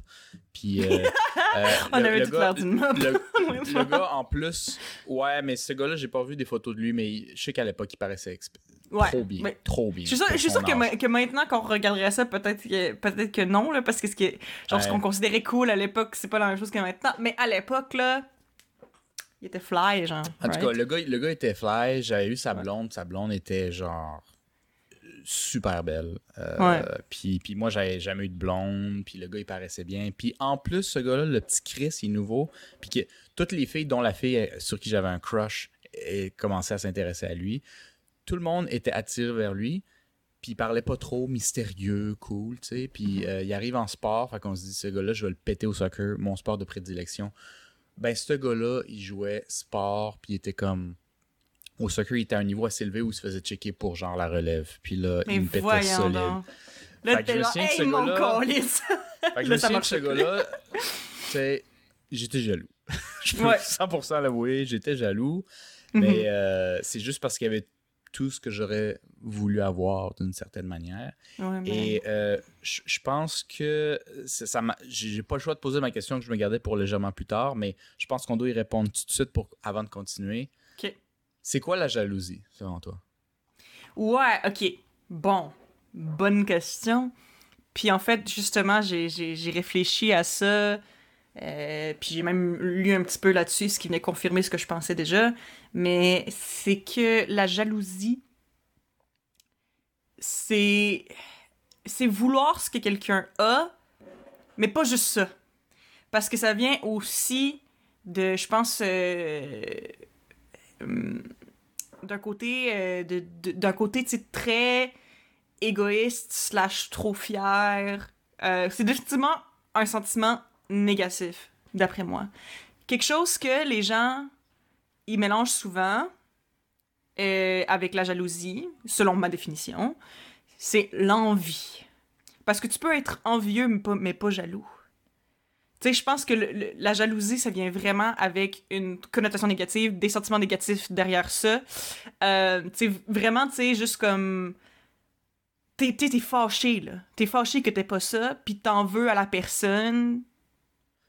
Puis, euh, euh, On le- avait tout l'air d'une mop. Le, le gars, en plus, ouais, mais ce gars-là, j'ai pas vu des photos de lui, mais je sais qu'à l'époque, il paraissait Ouais. trop bien. Mais- Trop bien. Je suis je sûre que, maintenant qu'on regarderait ça, peut-être que, peut que non, là, parce que ce, qui est- genre, ce qu'on considérait cool à l'époque, c'est pas la même chose que maintenant. Mais à l'époque, là, il était fly, genre. En tout cas, le gars, le gars était fly. J'avais eu sa blonde. Sa blonde était genre super belle. Euh, Ouais. Puis, puis moi, j'avais jamais eu de blonde. Puis le gars, il paraissait bien. Puis en plus, ce gars-là, le petit Chris, il est nouveau. Puis que toutes les filles, dont la fille euh, sur qui j'avais un crush, euh, ait commencé à s'intéresser à lui. Tout le monde était attiré vers lui, puis il parlait pas trop mystérieux, cool, tu sais. Puis Mhm. euh, il arrive en sport, fait qu'on se dit, ce gars-là, je vais le péter au soccer, mon sport de prédilection. Ben, ce gars-là, il jouait sport, puis il était comme. Au soccer, il était à un niveau assez élevé où il se faisait checker pour genre la relève. Puis là, Mais il me pétait solide. donc. Fait Là, que je me souviens que ce hey, mon gars-là-! Fait que je me que ce gars-là, sais, j'étais jaloux. je peux Ouais. 100% l'avouer, j'étais jaloux. Mhm. Mais euh, c'est juste parce qu'il y avait tout ce que j'aurais voulu avoir d'une certaine manière. Ouais, mais- Et euh, je pense que ça j'ai pas le choix de poser ma question que je me gardais pour légèrement plus tard, mais je pense qu'on doit y répondre tout de suite pour, avant de continuer. Ok. C'est quoi la jalousie, selon toi? Ouais, ok. Bon, bonne question. Puis en fait, justement, j'ai réfléchi à ça. Euh, puis j'ai même lu un petit peu là-dessus, ce qui venait confirmer ce que je pensais déjà. Mais c'est que la jalousie, c'est. C'est vouloir ce que quelqu'un a, mais pas juste ça. Parce que ça vient aussi de, je pense, euh, hum, d'un côté, euh, de, d'un côté, très égoïste slash trop fier. Euh, c'est définitivement un sentiment négatif, d'après moi. Quelque chose que les gens, ils mélangent souvent euh, avec la jalousie, selon ma définition, c'est l'envie. Parce que tu peux être envieux, mais pas, jaloux. Tu sais, je pense que la jalousie, ça vient vraiment avec une connotation négative, des sentiments négatifs derrière ça. Euh, tu sais, vraiment, tu sais, juste comme... T'es, t'es, t'es fâché, là. T'es fâché que t'aies pas ça, puis t'en veux à la personne.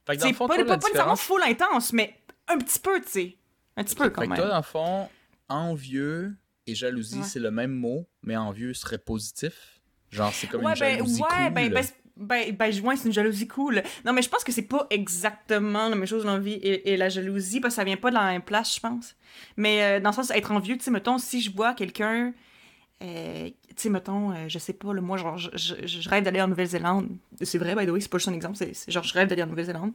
Fait que dans C'est le fond, pas, toi, pas, pas full intense, mais un petit peu, tu sais. Un petit peu, quand Fait que même. toi, dans le fond, envieux et jalousie, Ouais. c'est le même mot, mais envieux serait positif. Genre, c'est comme ouais, une ben, jalousie ouais, cool. ben, ben, ben, ben, c'est une jalousie cool. Non, mais je pense que c'est pas exactement la même chose, l'envie et, et la jalousie, parce que ça vient pas de la même place, je pense. Mais euh, dans le sens, être envieux, tu sais, mettons, si je vois quelqu'un, euh, tu sais, mettons, euh, je sais pas, moi, genre, je, rêve d'aller en Nouvelle-Zélande. C'est vrai, by the way, c'est pas juste un exemple, c'est genre, je rêve d'aller en Nouvelle-Zélande.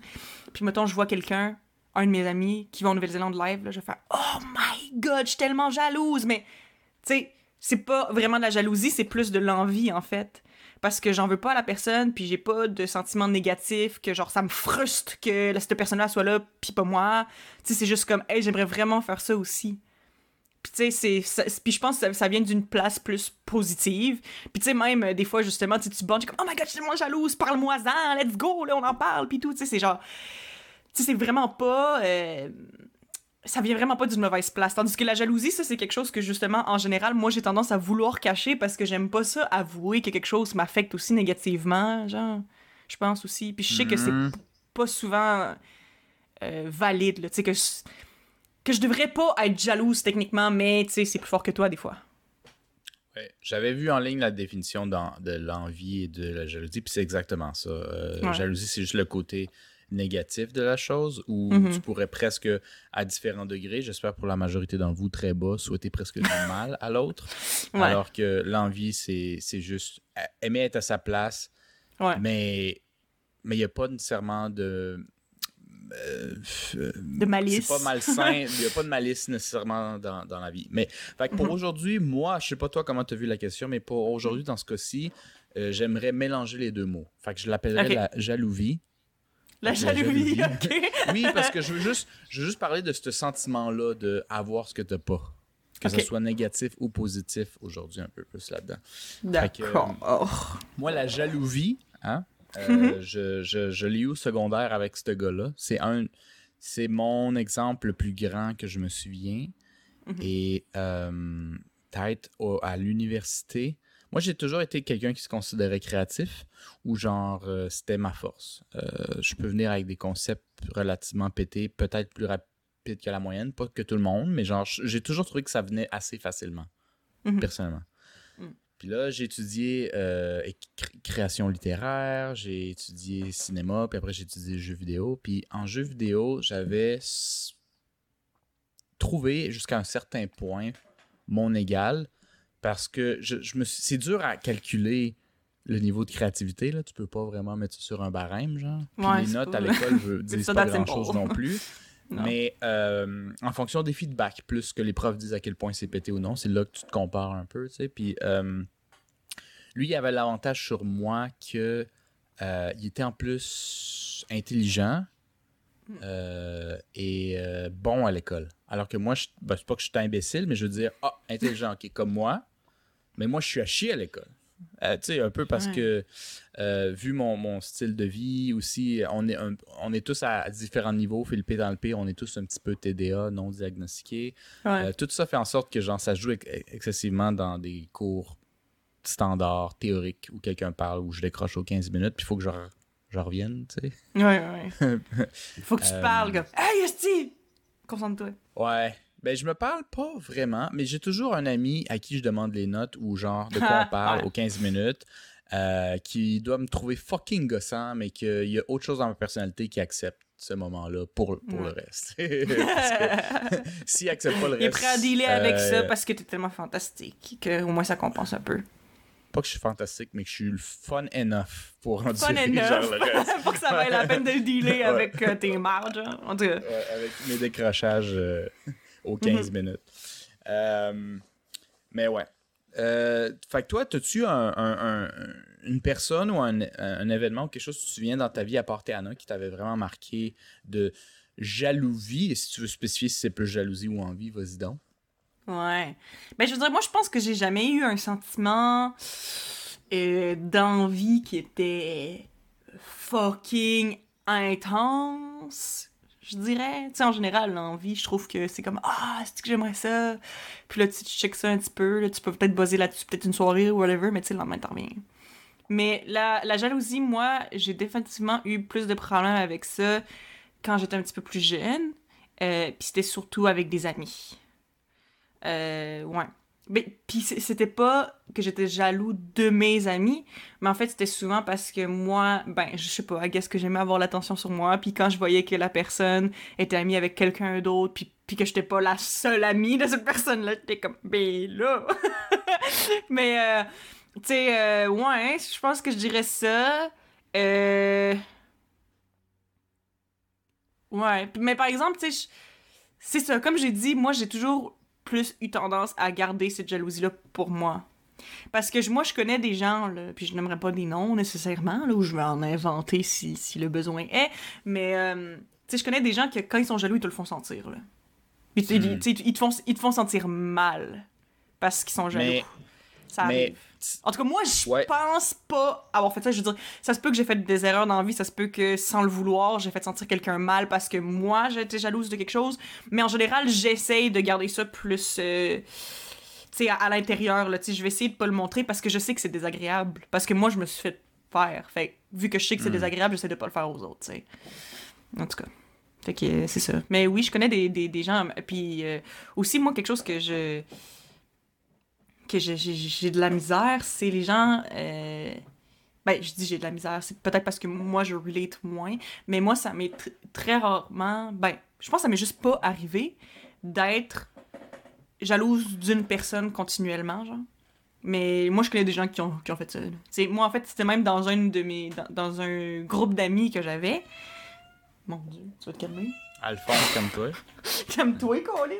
Puis, mettons, je vois quelqu'un, un de mes amis, qui va en Nouvelle-Zélande live, là, je vais faire « Oh my God, je suis tellement jalouse! » Mais, tu sais, c'est pas vraiment de la jalousie, c'est plus de l'envie, en fait parce que j'en veux pas à la personne, puis j'ai pas de sentiments négatifs, que genre ça me frustre que cette personne-là soit là, puis pas moi. Tu sais, c'est juste comme, hey, j'aimerais vraiment faire ça aussi. Puis tu sais, puis je pense que ça, ça vient d'une place plus positive. Puis tu sais, même euh, des fois, justement, tu bandes, comme, oh my god, je suis tellement jalouse, parle-moi-en, let's go, là, on en parle, puis tout. Tu sais, c'est genre, tu sais, c'est vraiment pas. euh, ça vient vraiment pas d'une mauvaise place. Tandis que la jalousie, ça, c'est quelque chose que, justement, en général, moi, j'ai tendance à vouloir cacher parce que j'aime pas ça, avouer que quelque chose m'affecte aussi négativement, genre, je pense aussi. Puis je sais que c'est Mhm. p- pas souvent euh, valide, là, tu sais, que, je- que je devrais pas être jalouse techniquement, mais, tu sais, c'est plus fort que toi, des fois. Ouais. J'avais vu en ligne la définition de l'envie et de la jalousie, puis c'est exactement ça. Euh, Ouais. Jalousie, c'est juste le côté négatif de la chose, où Mhm. tu pourrais presque, à différents degrés, j'espère pour la majorité d'entre vous très bas, souhaiter presque du mal à l'autre. Ouais. Alors que l'envie, c'est c'est juste aimer être à sa place, Ouais. mais mais il n'y a pas nécessairement de. Euh, euh, De malice. C'est pas malsain, il n'y a pas de malice nécessairement dans, dans la vie. Mais fait que pour Mhm. aujourd'hui, moi, je sais pas toi comment tu as vu la question, mais pour aujourd'hui, dans ce cas-ci, euh, j'aimerais mélanger les deux mots. Fait que je l'appellerais la jalousie. La La jalousie, ok. Oui, parce que je veux juste, je veux juste parler de ce sentiment-là de avoir ce que tu pas. Que Ok. ce soit négatif ou positif aujourd'hui, un peu plus là-dedans. D'accord. Oh. Moi, la jalousie, hein, euh, Mhm. je, je, je l'ai eu au secondaire avec ce gars-là. C'est un, c'est mon exemple le plus grand que je me souviens. Mhm. Et euh, peut-être à l'université, moi j'ai toujours été quelqu'un qui se considérait créatif ou genre euh, c'était ma force. Euh, je peux venir avec des concepts relativement pétés, peut-être plus rapides que la moyenne, pas que tout le monde, mais genre j'ai toujours trouvé que ça venait assez facilement, Mhm. personnellement. Puis là, j'ai étudié euh, création littéraire, j'ai étudié cinéma, puis après j'ai étudié jeux vidéo. Puis en jeux vidéo, j'avais trouvé jusqu'à un certain point mon égal parce que je, je me c'est dur à calculer le niveau de créativité. Là. Tu peux pas vraiment mettre ça sur un barème, genre. Puis Ouais, les notes à l'école disent pas grand-chose non plus. Non. Mais euh, en fonction des feedbacks, plus que les profs disent à quel point c'est pété ou non, c'est là que tu te compares un peu, tu sais. Puis euh, lui, il avait l'avantage sur moi que euh, il était en plus intelligent euh, et bon à l'école. Alors que moi, je, ben, c'est pas que je suis imbécile, mais je veux dire, ah, intelligent, ok, comme moi, mais moi, je suis à chier à l'école. Euh, tu sais, un peu parce Ouais. que, euh, vu mon, mon style de vie aussi, on est, un- on est tous à différents niveaux. Philippe dans le P, on est tous un petit peu TDA, non diagnostiqués. Ouais. Euh, tout ça fait en sorte que genre, ça se joue ex- excessivement dans des cours standards, théoriques, où quelqu'un parle, où je décroche aux 15 minutes, puis il faut que je, re- je revienne, tu sais. Ouais, ouais. Faut que tu parles, comme Hey, Esti! Concentre-toi. Ouais. Ben, je me parle pas vraiment, mais j'ai toujours un ami à qui je demande les notes ou genre de quoi on parle aux 15 minutes, euh, qui doit me trouver fucking gossant, mais qu'il y a autre chose dans ma personnalité qui accepte ce moment-là pour, pour le reste. S'il accepte pas le reste. Il est prêt à dealer avec euh, ça parce que t'es tellement fantastique que au moins ça compense un peu. Pas que je suis fantastique, mais que je suis le fun enough pour en Fun dire genre le reste. pour que ça vaille la peine de le dealer Ouais. avec euh, tes marges. hein. En tout cas. Ouais, avec mes décrochages aux Mhm. 15 minutes. Euh, mais ouais. Euh, fait que toi, as-tu un, un- un- une personne ou un, événement ou quelque chose que tu te souviens dans ta vie à part Anna qui t'avait vraiment marqué de jalousie? Et si tu veux spécifier si c'est plus jalousie ou envie, vas-y donc. Ouais. Ben, je veux dire, moi, je pense que j'ai jamais eu un sentiment euh, d'envie qui était fucking intense. Je dirais, tu sais, en général, l'envie, je trouve que c'est comme Ah, c'est que j'aimerais ça? Puis là, tu checkes ça un petit peu, là, tu peux peut-être buzzer là-dessus, peut-être une soirée ou whatever, mais tu sais, le lendemain, t'en reviens. Mais la, la jalousie, moi, j'ai définitivement eu plus de problèmes avec ça quand j'étais un petit peu plus jeune. Euh, Puis c'était surtout avec des amis. Euh, ouais. Mais, puis c'était pas que j'étais jaloux de mes amis, mais en fait, c'était souvent parce que moi, ben, je sais pas, guess que j'aimais avoir l'attention sur moi, puis quand je voyais que la personne était amie avec quelqu'un d'autre, puis, puis que j'étais pas la seule amie de cette personne-là, j'étais comme, ben là! mais, euh, tu sais, euh, ouais, je pense que je dirais ça. Euh... Ouais, mais par exemple, tu sais, c'est ça, comme j'ai dit, moi, j'ai toujours plus eu tendance à garder cette jalousie-là pour moi. Parce que je- moi, je connais des gens, là, puis je n'aimerais pas des noms nécessairement, là, ou je vais en inventer si, si le besoin est, mais euh, tu sais, je connais des gens que quand ils sont jaloux, ils te le font sentir. Là. Puis, sais, ils, te font, ils te font sentir mal parce qu'ils sont jaloux. Mais- ça mais-. En tout cas, moi, je Ouais. pense pas avoir fait ça. Je veux dire, ça se peut que j'ai fait des erreurs dans la vie, ça se peut que sans le vouloir, j'ai fait sentir quelqu'un mal parce que moi, j'étais jalouse de quelque chose. Mais en général, j'essaye de garder ça plus. euh, tu sais, à, à l'intérieur, je vais essayer de pas le montrer parce que je sais que c'est désagréable. Parce que moi, je me suis fait faire. Fait vu que je sais que c'est Hmm. désagréable, j'essaie de pas le faire aux autres, tu sais. En tout cas. Fait que euh, c'est ça. Mais oui, je connais des, des, des gens. Puis euh, aussi, moi, quelque chose que je que j'ai- de la misère, c'est les gens. euh, Ben, je dis j'ai de la misère, c'est peut-être parce que moi je relate moins, mais moi ça m'est tr- très rarement. Ben, je pense que ça m'est juste pas arrivé d'être jalouse d'une personne continuellement, genre. Mais moi je connais des gens qui ont, qui ont fait ça. là. Tu sais, moi en fait, c'était même dans un de mes. dans, dans un groupe d'amis que j'avais. Mon dieu, tu vas te calmer. Alphonse, comme toi. Calme-toi, Colis.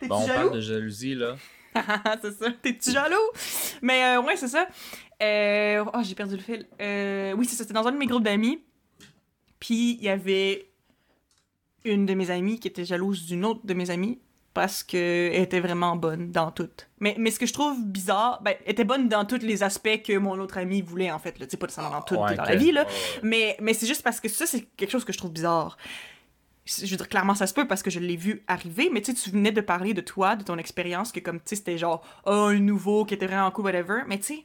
T'es-tu Bon, on jaloux? parle de jalousie, là. c'est ça. T'es-tu jaloux? Mais euh, ouais, c'est ça. Euh, Oh, j'ai perdu le fil. Euh, oui, c'est ça. C'était dans un de mes groupes d'amis. Puis il y avait une de mes amies qui était jalouse d'une autre de mes amies parce qu'elle était vraiment bonne dans tout. Mais, mais ce que je trouve bizarre, ben, elle était bonne dans tous les aspects que mon autre ami voulait, en fait. Tu sais, pas nécessairement dans tout dans la vie, là. Mais, mais c'est juste parce que ça, c'est quelque chose que je trouve bizarre. Je veux dire, clairement, ça se peut parce que je l'ai vu arriver, mais tu sais, tu venais de parler de toi, de ton expérience, que comme, tu sais, c'était genre, oh, un nouveau qui était vraiment cool, whatever. Mais tu sais,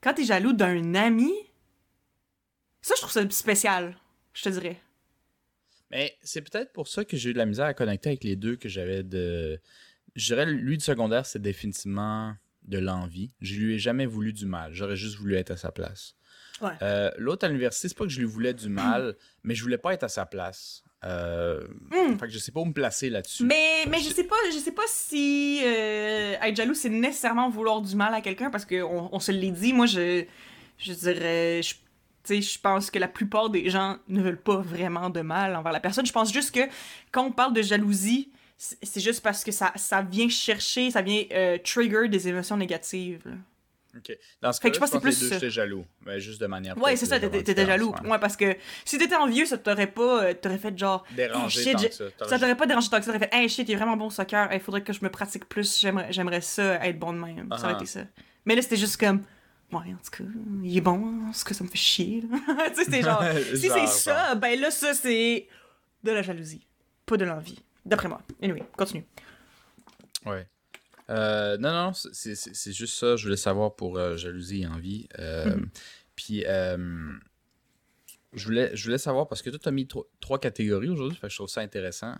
quand t'es jaloux d'un ami, ça, je trouve ça spécial, je te dirais. Mais c'est peut-être pour ça que j'ai eu de la misère à connecter avec les deux que j'avais de. Je dirais, lui du secondaire, c'est définitivement de l'envie. Je lui ai jamais voulu du mal. J'aurais juste voulu être à sa place. Ouais. Euh, L'autre à l'université, c'est pas que je lui voulais du mal, mais je voulais pas être à sa place. Euh, Hmm. Fait que je sais pas où me placer là-dessus. Mais, mais je sais pas, je sais pas si euh, être jaloux, c'est nécessairement vouloir du mal à quelqu'un, parce qu'on on se l'est dit, moi, je, je dirais, je, Tu sais, je pense que la plupart des gens ne veulent pas vraiment de mal envers la personne. Je pense juste que quand on parle de jalousie, c'est c'est juste parce que ça, ça vient chercher, ça vient euh, trigger des émotions négatives. Ok. Dans ce Fait cas-là, que je pense que c'est plus, j'étais jaloux. Mais juste de manière. Ouais, c'est ça, t'étais jaloux. ouais. Ouais, parce que si t'étais envieux, ça t'aurait pas. euh, T'aurais fait genre. Dérangé Hey, shit, tant j'ai- que ça. Ça t'aurait pas dérangé tant que ça. T'aurais fait, hey shit, il est vraiment bon au soccer. Il faudrait que je me pratique plus. J'aimerais ça être bon de même. Ça aurait Ah. été ça. Mais là, c'était juste comme. Ouais, en tout cas, il est bon. En tout cas, ça me fait chier. tu sais, c'était genre. si c'est ça, ben là, ça, c'est de la jalousie. Pas de l'envie. D'après moi. Anyway, continue. Ouais. Euh, non, non, c'est- juste ça. Je voulais savoir pour euh, jalousie et envie. Euh, Mhm. Puis, je, voulais, je voulais savoir, parce que toi, tu as mis tro- trois catégories aujourd'hui, je trouve ça intéressant.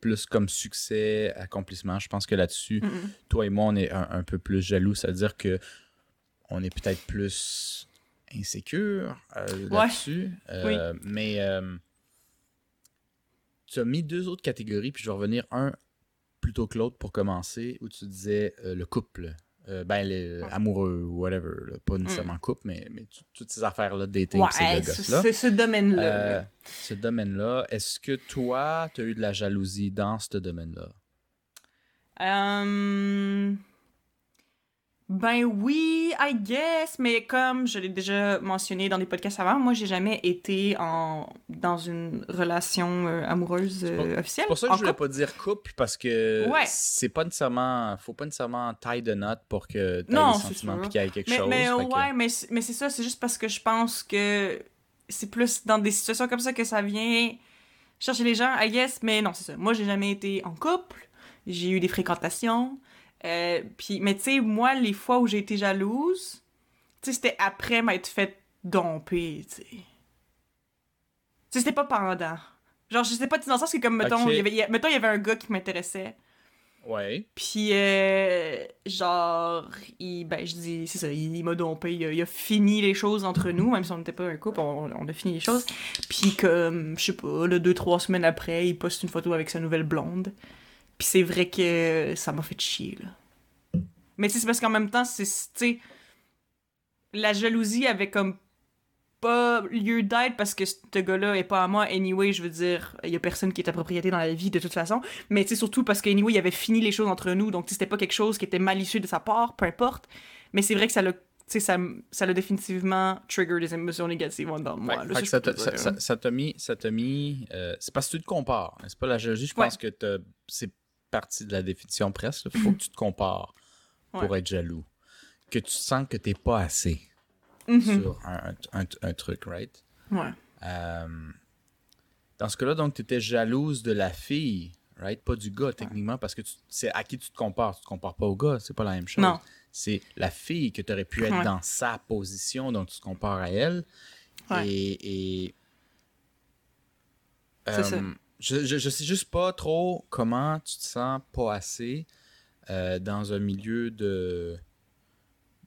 Plus comme succès, accomplissement. Je pense que là-dessus, Mhm. toi et moi, on est un, un peu plus jaloux. C'est-à-dire que on est peut-être plus insécure là-dessus. Euh, Mais tu as mis deux autres catégories, puis je vais revenir un plutôt que l'autre pour commencer, où tu disais euh, le couple. Euh, ben, les amoureux ou whatever. là. Pas nécessairement couple, mais, mais tout- toutes ces affaires-là, dating, Ouais, ces gosses-là. c'est ce domaine-là. Euh, ce domaine-là, est-ce que toi, tu as eu de la jalousie dans ce domaine-là? Euh, Ben oui, I guess, mais comme je l'ai déjà mentionné dans des podcasts avant, moi j'ai jamais été en dans une relation euh, amoureuse euh, officielle. C'est pour ça que En je voulais couple. pas dire couple, parce que Ouais. c'est pas nécessairement. Faut pas nécessairement taille de note pour que tu c'est sentiments y ait quelque Mais, chose. mais que- ouais, mais, mais c'est ça, c'est juste parce que je pense que c'est plus dans des situations comme ça que ça vient chercher les gens, I guess, mais non, c'est ça. Moi j'ai jamais été en couple, j'ai eu des fréquentations, euh, puis, mais tu sais, moi les fois où j'ai été jalouse, tu sais, c'était après m'être fait domper, tu sais. Tu sais, c'était pas pendant. Genre, je sais pas, dans le sens que comme, mettons, il y avait, il y a- mettons, il y avait un gars qui m'intéressait, Ouais. puis, euh, genre, il, ben, je dis, c'est ça, il, il m'a dompé, il a, il a fini les choses entre nous, même si on n'était pas un couple, on, on a fini les choses. Puis, comme, je sais pas, là, deux, trois semaines après, il poste une photo avec sa nouvelle blonde. Puis c'est vrai que ça m'a fait chier, là. Mais c'est parce qu'en même temps, c'est, tu la jalousie avait comme pas lieu d'être parce que ce gars-là est pas à moi. Anyway, je veux dire, il y a personne qui est à propriété dans la vie de toute façon. Mais sais, surtout parce qu'anyway, il avait fini les choses entre nous. Donc, c'était pas quelque chose qui était malicieux de sa part, peu importe. Mais c'est vrai que ça l'a, ça, ça l'a définitivement trigger des émotions négatives de moi. Là, que je ça t'a ça- ça- mis. ça mis euh, c'est parce que tu te compares. hein. C'est pas la jalousie. Je pense que t'as- c'est partie de la définition presque. Il faut que tu te compares pour Ouais. être jaloux. Que tu sens que t'es pas assez Mhm. sur un, un- un truc, right? Ouais. Euh, dans ce cas-là, donc, tu étais jalouse de la fille, right? Pas du gars, techniquement, parce que c'est à qui tu te compares. Tu te compares pas au gars, c'est pas la même chose. Non. C'est la fille que tu aurais pu être Ouais. dans sa position, donc tu te compares à elle. Ouais. Et. et C'est ça. euh, je, je, je sais juste pas trop comment tu te sens pas assez euh, dans un milieu de,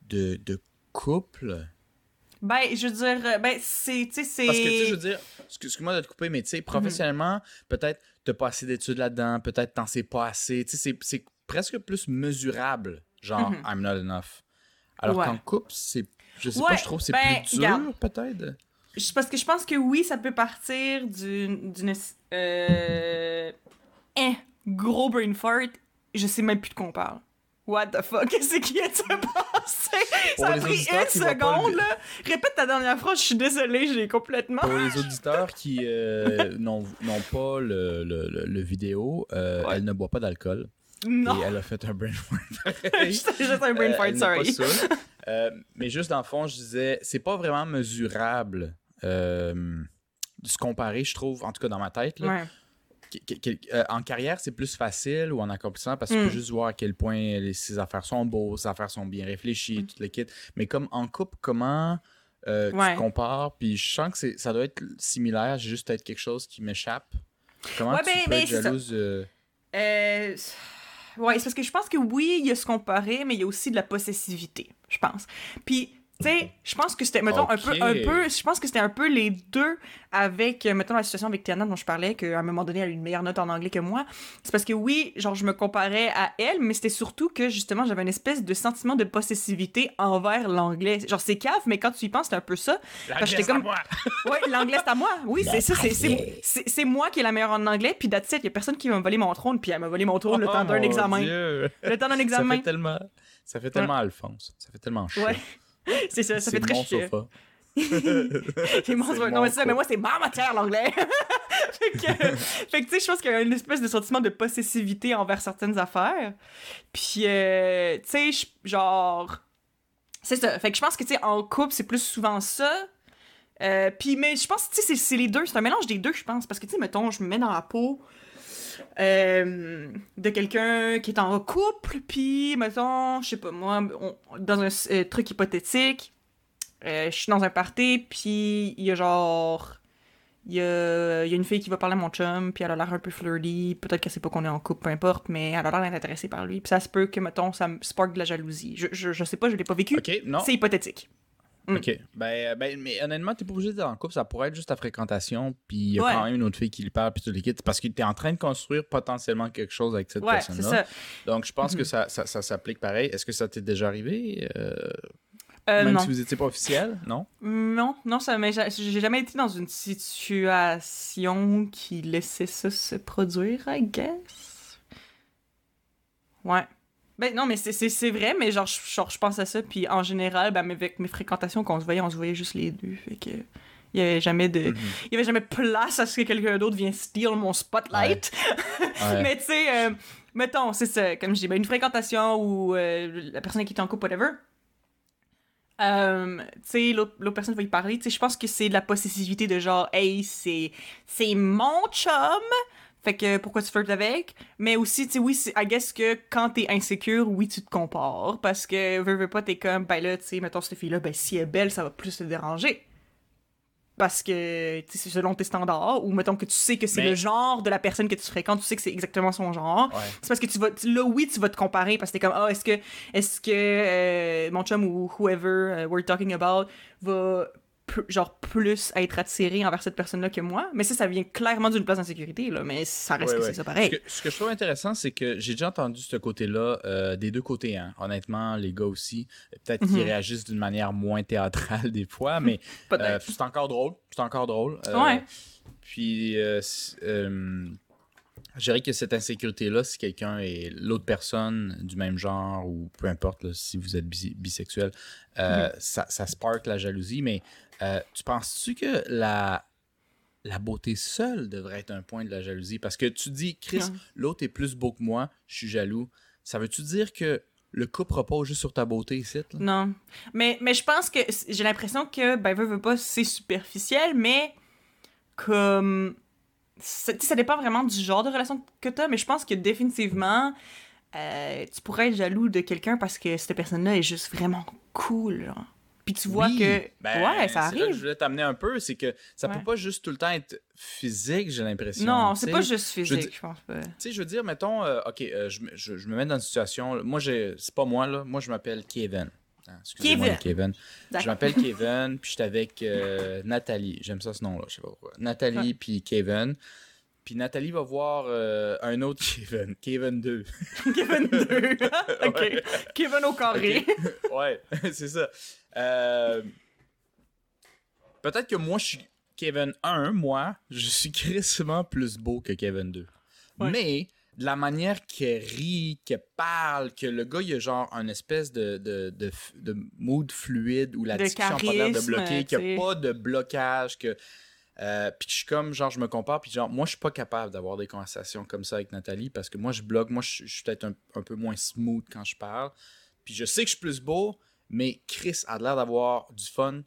de, de couple. Ben, je veux dire, euh, ben, c'est, tu sais, c'est... Parce que, tu sais, je veux dire, excuse- excuse-moi de te couper, mais tu sais, professionnellement, peut-être t'as pas assez d'études là-dedans, peut-être t'en sais pas assez. Tu sais, c'est- presque plus mesurable, genre, Mhm. I'm not enough. Alors Ouais. qu'en couple, c'est. Je sais Ouais, pas, je trouve que c'est ben, plus dur, peut-être? Parce que je pense que oui, ça peut partir d'une. Euh, hein, gros brain fart. Je sais même plus de quoi on parle. What the fuck? Qu'est-ce qui de se? Pour ça a pris une seconde, le- là. Répète ta dernière phrase, je suis désolée, j'ai complètement. Pour les auditeurs qui euh, n'ont pas le, le, vidéo, euh, Ouais. elle ne boit pas d'alcool. Non! Et elle a fait un brain fart juste un brain Euh, fart, pas sorry. Euh, mais juste dans le fond, je disais, c'est pas vraiment mesurable euh, se comparer, je trouve, en tout cas dans ma tête. là. Ouais. Euh, en carrière, c'est plus facile ou en accomplissement parce que tu Mm. peux juste voir à quel point les- ses affaires sont beaux, ses affaires sont bien réfléchies, Mm. tout le kit. Mais comme en couple, comment euh, tu Ouais. te compares? Puis je sens que c'est- ça doit être similaire, j'ai juste peut-être quelque chose qui m'échappe. Comment Ouais, tu ben- peux ben, être jalouse? euh, Euh, ouais, c'est parce que je pense que oui, il y a se comparer, mais il y a aussi de la possessivité, je pense. Puis, tu sais, je pense que c'était, mettons, un peu, un peu, je pense que c'était un peu les deux avec, euh, mettons, la situation avec Tiana dont je parlais, qu'à un moment donné, elle a eu une meilleure note en anglais que moi. C'est parce que oui, genre, je me comparais à elle, mais c'était surtout que, justement, j'avais une espèce de sentiment de possessivité envers l'anglais. Genre, c'est cave, mais quand tu y penses, c'est un peu ça. Que j'étais comme, ouais, l'anglais, c'est à moi. Oui, c'est ça, c'est, c'est, c'est, c'est moi qui est la meilleure en anglais, puis that's it. Y a personne qui m'a volé mon trône, puis elle m'a volé mon trône le temps d'un examen. Le temps d'un Ça examen. fait tellement, ça fait tellement Alphonse. Ça fait tellement chaud. Ouais. C'est ça, ça fait très chier. C'est mon sofa. Non, mais ça, mais moi, c'est ma matière, l'anglais. fait que, fait que, tu sais, je pense qu'il y a une espèce de sentiment de possessivité envers certaines affaires. Puis, euh, tu sais, genre. C'est ça. Fait que je pense que, tu sais, en couple, c'est plus souvent ça. Euh, puis, mais je pense, tu sais, c'est- c'est les deux. C'est un mélange des deux, je pense. Parce que, tu sais, mettons, je me mets dans la peau euh, de quelqu'un qui est en couple, puis, mettons, je sais pas, moi, on- dans un euh, truc hypothétique, euh, je suis dans un party, puis il y a genre. Il y a, y a une fille qui va parler à mon chum, puis elle a l'air un peu flirty. Peut-être qu'elle sait pas qu'on est en couple, peu importe, mais elle a l'air d'être intéressée par lui. Puis ça se peut que, mettons, ça me spark de la jalousie. Je, je, je sais pas, je l'ai pas vécu. C'est hypothétique. Mm. Ok. Ben, euh, ben, mais honnêtement, t'es pas obligé d'être en couple. Ça pourrait être juste ta fréquentation, puis il y a Ouais. quand même une autre fille qui lui parle, puis tout les quittes. Parce que t'es en train de construire potentiellement quelque chose avec cette Ouais, c'est personne-là. ça. Donc, je pense que ça, ça, ça s'applique pareil. Est-ce que ça t'est déjà arrivé euh, Euh, Même non. si vous étiez pas officiel? Non? Non, non, ça j'ai jamais été dans une situation qui laissait ça se produire, I guess. Ouais. Ben non, mais c'est- vrai, mais genre, je- genre, je pense à ça, puis en général, ben, avec mes fréquentations qu'on se voyait, on se voyait juste les deux, fait que... Il y avait jamais de... Mhm. Il y avait jamais place à ce que quelqu'un d'autre vienne steal mon spotlight. Ouais. Mais tu sais, euh, mettons, c'est ça, comme je dis, ben, une fréquentation ou euh, la personne qui est en couple, whatever. Euh, tu sais, l'autre personne va y parler. Tu sais, je pense que c'est de la possessivité de genre, hey, c'est c'est mon chum. Fait que pourquoi tu flirtes avec? Mais aussi, tu sais, oui, c'est- I guess que quand t'es insécure, oui, tu te compares. Parce que, veux, veux pas, t'es comme, ben là, tu sais, mettons, cette fille-là, ben si elle est belle, ça va plus te déranger. Parce que, tu sais, c'est selon tes standards. Ou mettons que tu sais que c'est Mais- le genre de la personne que tu fréquentes, tu sais que c'est exactement son genre. Ouais. C'est parce que tu vas. Là, oui, tu vas te comparer parce que t'es comme, ah, est-ce que, est-ce que euh, mon chum ou whoever uh, we're talking about va, genre, plus être attiré envers cette personne-là que moi? Mais ça, ça vient clairement d'une place d'insécurité, là. Mais ça reste Ouais, que ouais. c'est ça pareil. Ce que, ce que je trouve intéressant, c'est que j'ai déjà entendu ce côté-là euh, des deux côtés. Hein. Honnêtement, les gars aussi. Peut-être qu'ils Mhm. réagissent d'une manière moins théâtrale des fois, mais euh, c'est encore drôle. C'est encore drôle. Euh, Ouais. Puis, euh, euh, je dirais que cette insécurité-là, si quelqu'un est l'autre personne du même genre ou peu importe là, si vous êtes bi- bisexuel, euh, Mhm. ça, ça spark la jalousie. Mais euh, tu penses-tu que la, la beauté seule devrait être un point de la jalousie? Parce que tu dis, Chris, l'autre est plus beau que moi, je suis jaloux. Ça veut-tu dire que le couple repose juste sur ta beauté ici? là? Non. Mais, mais je pense que j'ai l'impression que, ben, veux, veux pas, c'est superficiel, mais comme. Ça, ça dépend vraiment du genre de relation que t'as, mais je pense que définitivement, euh, tu pourrais être jaloux de quelqu'un parce que cette personne-là est juste vraiment cool. genre. Puis tu vois Oui. que. Ben, ouais, ça c'est là que je arrive. voulais t'amener un peu, c'est que ça Ouais. peut pas juste tout le temps être physique, j'ai l'impression. Non, c'est pas juste je physique, dis- je pense pas. Tu sais, je veux dire, mettons, euh, ok, euh, je, me- je- je me mets dans une situation. là, Moi, j'ai, c'est pas moi là. Moi, je m'appelle Kevin. Ah, excusez-moi, Kevin. Kevin. Je m'appelle Kevin, puis j'étais avec euh, Nathalie. J'aime ça ce nom-là, je sais pas pourquoi. Nathalie puis Kevin. Puis Nathalie va voir euh, un autre Kevin, Kevin 2. Kevin 2. ok. Ouais. Kevin au carré. ouais, c'est ça. Euh, Peut-être que moi, je suis Kevin 1, moi, je suis crissement plus beau que Kevin 2. Ouais. Mais de la manière qu'elle rit, qu'elle parle, que le gars, il a genre un espèce de, de, de, de mood fluide où la discussion n'a pas l'air de bloquer, qu'il n'y a pas de blocage, que. Euh, puis je suis comme, genre, je me compare, puis genre, moi, je suis pas capable d'avoir des conversations comme ça avec Nathalie parce que moi, je bloque, moi, je je suis peut-être un, un peu moins smooth quand je parle. Puis je sais que je suis plus beau, mais Chris a l'air d'avoir du fun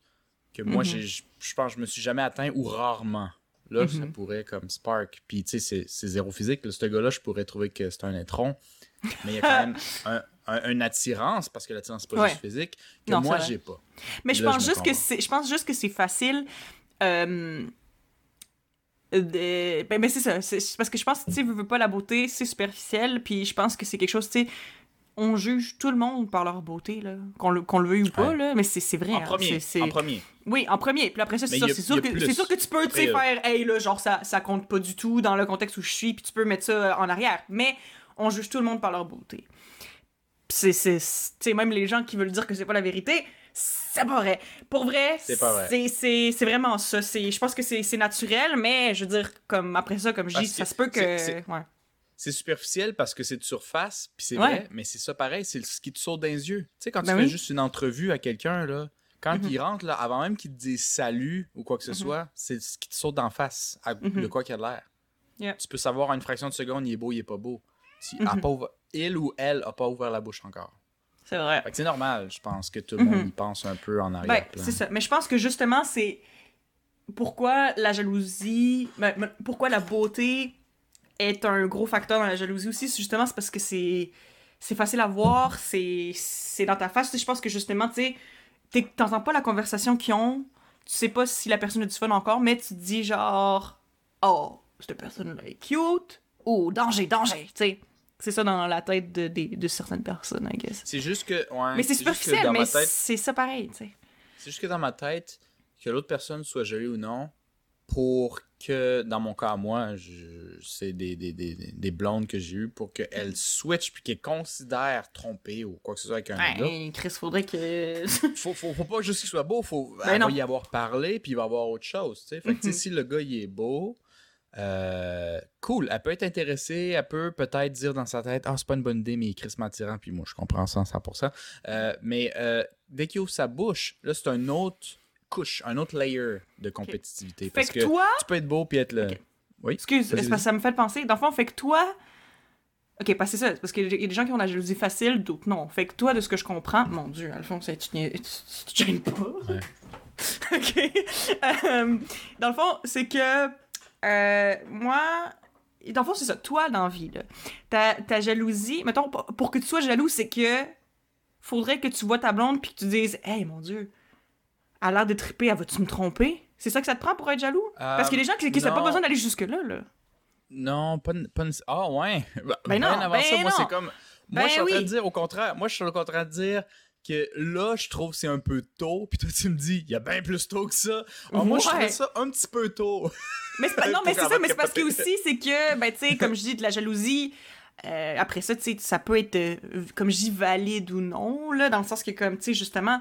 que moi, Mhm. j'ai- je pense que je me suis jamais atteint ou rarement. Là, ça Mhm. pourrait comme Spark. Puis, tu sais, c'est- zéro physique. Ce gars-là, je pourrais trouver que c'est un étron. Mais il y a quand même un, un- une attirance, parce que l'attirance, c'est pas Ouais. juste physique, que Non, moi, j'ai pas. Mais je Là, juste que je pense juste que c'est facile euh, de- ben, mais c'est ça c'est parce que je pense tu sais veux, pas la beauté c'est superficiel puis je pense que c'est quelque chose tu sais on juge tout le monde par leur beauté, là. Qu'on le, qu'on le veuille ou pas, Ouais. là. Mais c'est, c'est vrai. En hein, premier. c'est- c'est- En premier. Oui, en premier. Puis après ça, c'est sûr, que, c'est sûr que tu peux, tu sais, faire, hey, là, genre, ça, ça compte pas du tout dans le contexte où je suis, puis tu peux mettre ça euh, en arrière. Mais on juge tout le monde par leur beauté. Puis c'est, c'est, c'est- tu sais, même les gens qui veulent dire que c'est pas la vérité, c'est pas vrai. Pour vrai, C'est vrai. vraiment ça. Je pense que c'est, c'est naturel, mais je veux dire, comme après ça, comme je dis, ça se peut que. c'est- Ouais. Superficiel parce que c'est de surface, puis c'est Ouais. vrai, mais c'est ça pareil, c'est ce qui te saute dans les yeux. Tu sais, quand tu Ben fais oui. juste une entrevue à quelqu'un, là, quand Mhm. il rentre, là, avant même qu'il te dise salut ou quoi que ce Mhm. soit, c'est ce qui te saute d'en face, à- de quoi qu'il a de l'air. Yeah. Tu peux savoir en une fraction de seconde, il est beau, il est pas beau. Si a pas il ou elle a pas ouvert la bouche encore. C'est vrai. C'est normal, je pense, que tout le monde Mhm. y pense un peu en Ben, arrière-plan. c'est ça. Mais je pense que justement, c'est pourquoi la jalousie, ben, ben, pourquoi la beauté est un gros facteur dans la jalousie aussi. Justement, c'est parce que c'est c'est facile à voir, c'est dans ta face. Je pense que justement, tu sais, t'entends pas la conversation qu'ils ont, tu sais pas si la personne a du fun encore, mais tu te dis genre, oh, cette personne-là est cute, ou danger, danger, tu sais. C'est ça dans la tête de, de, de certaines personnes, I guess. C'est juste que. ouais, Mais c'est superficiel, dans ma mais tête- c'est ça pareil, tu sais. C'est juste que dans ma tête, que l'autre personne soit jolie ou non, pour que, dans mon cas à moi, c'est des, des, des, des blondes que j'ai eues, pour qu'elles switch puis qu'elles considèrent tromper ou quoi que ce soit avec un gars. Ben, Chris, faudrait que. Faut, faut, faut pas juste qu'il soit beau, faut Ben va y avoir parlé puis il va y avoir autre chose. tu sais. Fait que, Mhm. si le gars il est beau, euh, cool, elle peut être intéressée, elle peut peut-être dire dans sa tête Ah, c'est pas une bonne idée, mais il est crissement attirant, puis moi je comprends ça à 100%. Euh, mais euh, dès qu'il ouvre sa bouche, là c'est un autre couche, un autre layer de compétitivité. fait Parce que, que, toi. tu peux être beau puis être. Ok. Oui. Excuse, parce que ça me fait penser. Dans le fond, fait que toi. Ok, parce que c'est ça, parce qu'il y a des gens qui ont la jalousie facile, d'autres non. Fait que toi, de ce que je comprends, mon dieu, Alphonse, tu te gênes pas. Ouais. ok. Euh, dans le fond, c'est que. Euh, moi. Dans le fond, c'est ça. Toi, dans la vie, là, ta, ta jalousie. Mettons, pour que tu sois jaloux, c'est que. Faudrait que tu vois ta blonde puis que tu dises Hey, mon dieu, elle a l'air de triper, elle va-tu me tromper C'est ça que ça te prend pour être jaloux? Parce qu'il y a des gens qui n'ont pas non. besoin d'aller jusque-là, là. Non, pas, pas Ah ouais. Ben, Ben non, avant ben ça, moi non. c'est comme. Moi Ben je suis en train oui. de dire au contraire. Moi je suis en train de dire que là je trouve que c'est un peu tôt. Puis toi tu me dis, il y a bien plus tôt que ça. Ah, moi je trouvais ça un petit peu tôt. Mais pas- non, mais c'est ça, mais c'est parce que aussi, c'est que, ben, tu sais, comme je dis, de la jalousie, euh, après ça, tu sais, ça peut être, euh, comme je dis, valide ou non, là, dans le sens que, comme, tu sais, justement,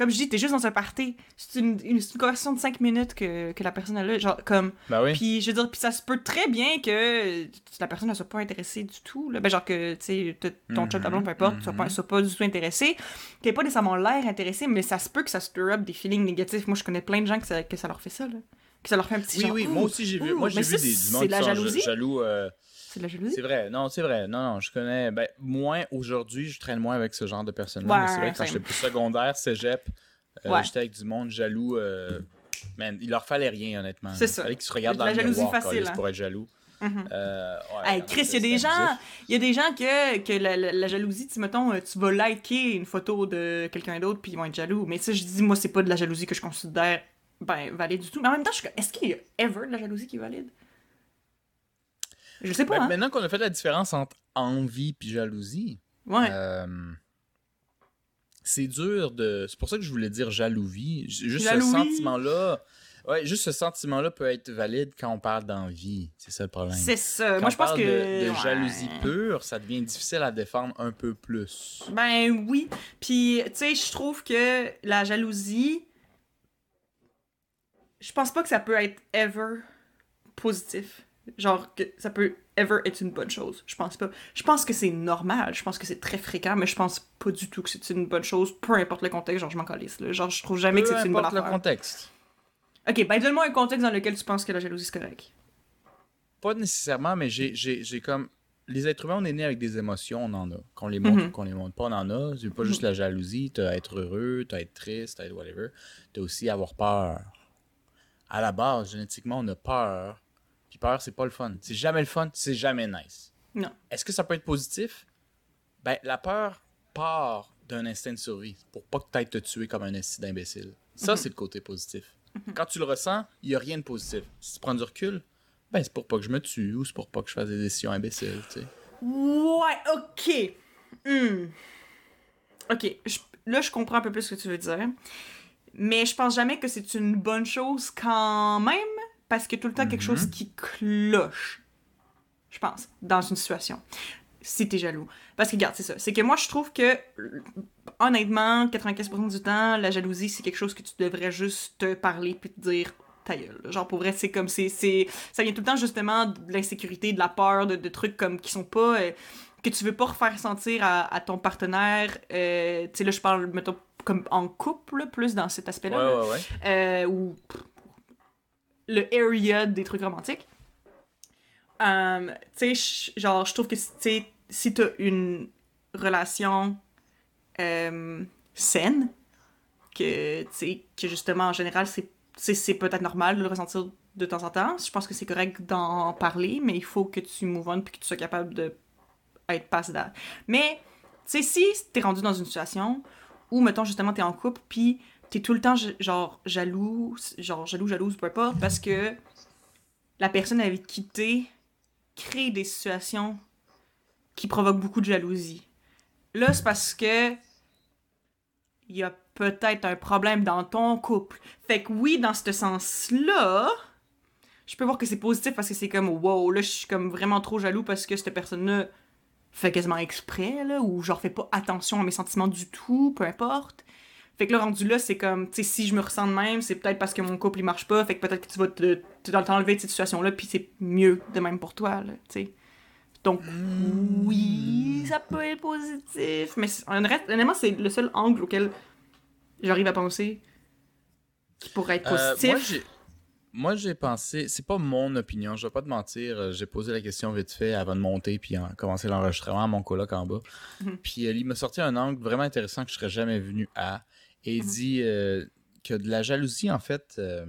comme je dis, t'es juste dans un party. C'est une, une, c'est une conversation de 5 minutes que, que la personne a là, genre, comme, Ben oui. puis je veux dire, puis ça se peut très bien que la personne ne soit pas intéressée du tout, là, ben, genre que, tu sais, ton chum, ta blonde, peu importe, tu sois pas, Mhm. soit pas du tout intéressé, t'es pas nécessairement l'air intéressé, mais ça se peut que ça stir up des feelings négatifs. Moi, je connais plein de gens que ça, que ça leur fait ça, là. Que ça leur fait un petit Oui, genre, oui, moi aussi j'ai vu. Moi j'ai vu des, du c'est monde qui sont jalousie? jaloux. euh, C'est de la jalousie? c'est vrai, non, c'est vrai. Non, non, je connais. Ben, moins aujourd'hui, je traîne moins avec ce genre de personnes-là. Ouais, c'est vrai que quand j'étais plus secondaire, cégep, euh, Ouais. j'étais avec du monde jaloux. euh, man, il leur fallait rien, honnêtement. C'est Il ça. fallait qu'ils se regardent De dans la le jalousie miroir facile, hein. pour être jaloux. Euh, ouais, Hey, Chris, il y a des gens, il y a des gens que, que la, la- la jalousie, tu mettons, euh, tu vas liker une photo de quelqu'un d'autre puis ils vont être jaloux. Mais ça, je dis, moi, c'est pas de la jalousie que je considère ben, valide du tout. Mais en même temps, je est-ce qu'il y a ever de la jalousie qui est valide? Je sais pas, Ben, hein? Maintenant qu'on a fait la différence entre envie puis jalousie, Ouais. euh, c'est dur de. C'est pour ça que je voulais dire jalousie. Juste Jalousie. ce sentiment-là. Ouais, juste ce sentiment-là peut être valide quand on parle d'envie. C'est ça le problème. c'est ça. Quand Moi, je pense parle que. de, de ouais. jalousie pure, ça devient difficile à défendre un peu plus. Ben oui. Puis, tu sais, je trouve que la jalousie, je pense pas que ça peut être ever positif. Genre que ça peut ever être une bonne chose. Je pense pas. Je pense que c'est normal. Je pense que c'est très fréquent, mais je pense pas du tout que c'est une bonne chose, peu importe le contexte. Genre, je m'en calisse. là. Genre, je trouve jamais que Peu c'est une bonne importe le affaire. contexte. Ok, ben donne-moi un contexte dans lequel tu penses que la jalousie c'est correct. Pas nécessairement, mais j'ai- comme. Les êtres humains, on est nés avec des émotions, on en a. Qu'on les montre Mhm. ou qu'on les montre pas, on en a. C'est pas juste la jalousie, t'as être heureux, t'as être triste, t'as être whatever. T'as aussi avoir peur. À la base, génétiquement, on a peur. Puis peur, c'est pas le fun. C'est jamais le fun, c'est jamais nice. Non. Est-ce que ça peut être positif? Ben, la peur part d'un instinct de survie pour pas que tu te tuer comme un instinct d'imbécile. Ça, c'est le côté positif. Quand tu le ressens, il n'y a rien de positif. Si tu prends du recul, ben, c'est pour pas que je me tue ou c'est pour pas que je fasse des décisions imbéciles, tu sais. Ouais, ok. Hmm. Ok, je- là je comprends un peu plus ce que tu veux dire. Mais je pense jamais que c'est une bonne chose quand même, parce qu'il y a tout le temps quelque Mhm. chose qui cloche. Je pense, dans une situation. Si t'es jaloux. Parce que, regarde, c'est ça. C'est que moi, je trouve que, honnêtement, 95% du temps, la jalousie, c'est quelque chose que tu devrais juste te parler puis te dire ta gueule. Genre, pour vrai, c'est comme, c'est, ça vient tout le temps, justement, de l'insécurité, de la peur, de, de trucs comme, qui sont pas, euh, que tu veux pas refaire sentir à, à ton partenaire. Euh, tu sais, là, je parle, mettons, comme en couple, plus dans cet aspect-là. là. Ouais, ouais, ouais. Euh, ou pff, le area des trucs romantiques. Euh, tu sais, genre, je trouve que si t'as une relation euh, saine, que, que justement, en général, c'est peut-être normal de le ressentir de temps en temps. Je pense que c'est correct d'en parler, mais il faut que tu move on puis que tu sois capable de être passé d'âge. Mais, tu sais, si t'es rendu dans une situation où, mettons, justement, t'es en couple, puis t'es tout le temps, genre, jaloux, genre, jaloux, jalouse, peu importe, parce que la personne avec qui t'es crée des situations qui provoquent beaucoup de jalousie. Là, c'est parce que il y a peut-être un problème dans ton couple. Fait que oui, dans ce sens-là, je peux voir que c'est positif parce que c'est comme wow, là je suis comme vraiment trop jaloux parce que cette personne-là fait quasiment exprès là ou genre fait pas attention à mes sentiments du tout, peu importe. Fait que là rendu là, c'est comme tu sais si je me ressens de même, c'est peut-être parce que mon couple il marche pas, fait que peut-être que tu vas te tu vas t'enlever de cette situation-là puis c'est mieux de même pour toi là, tu sais. Donc oui, ça peut être positif, mais honnêtement c'est le seul angle auquel j'arrive à penser qui pourrait être Euh, positif. moi, j'ai... Moi, j'ai pensé, c'est pas mon opinion, je vais pas te mentir, euh, j'ai posé la question vite fait avant de monter puis en- commencer l'enregistrement à mon coloc en bas. Mhm. Puis euh, il m'a sorti un angle vraiment intéressant que je serais jamais venu à et il Mhm. dit euh, que de la jalousie, en fait, euh,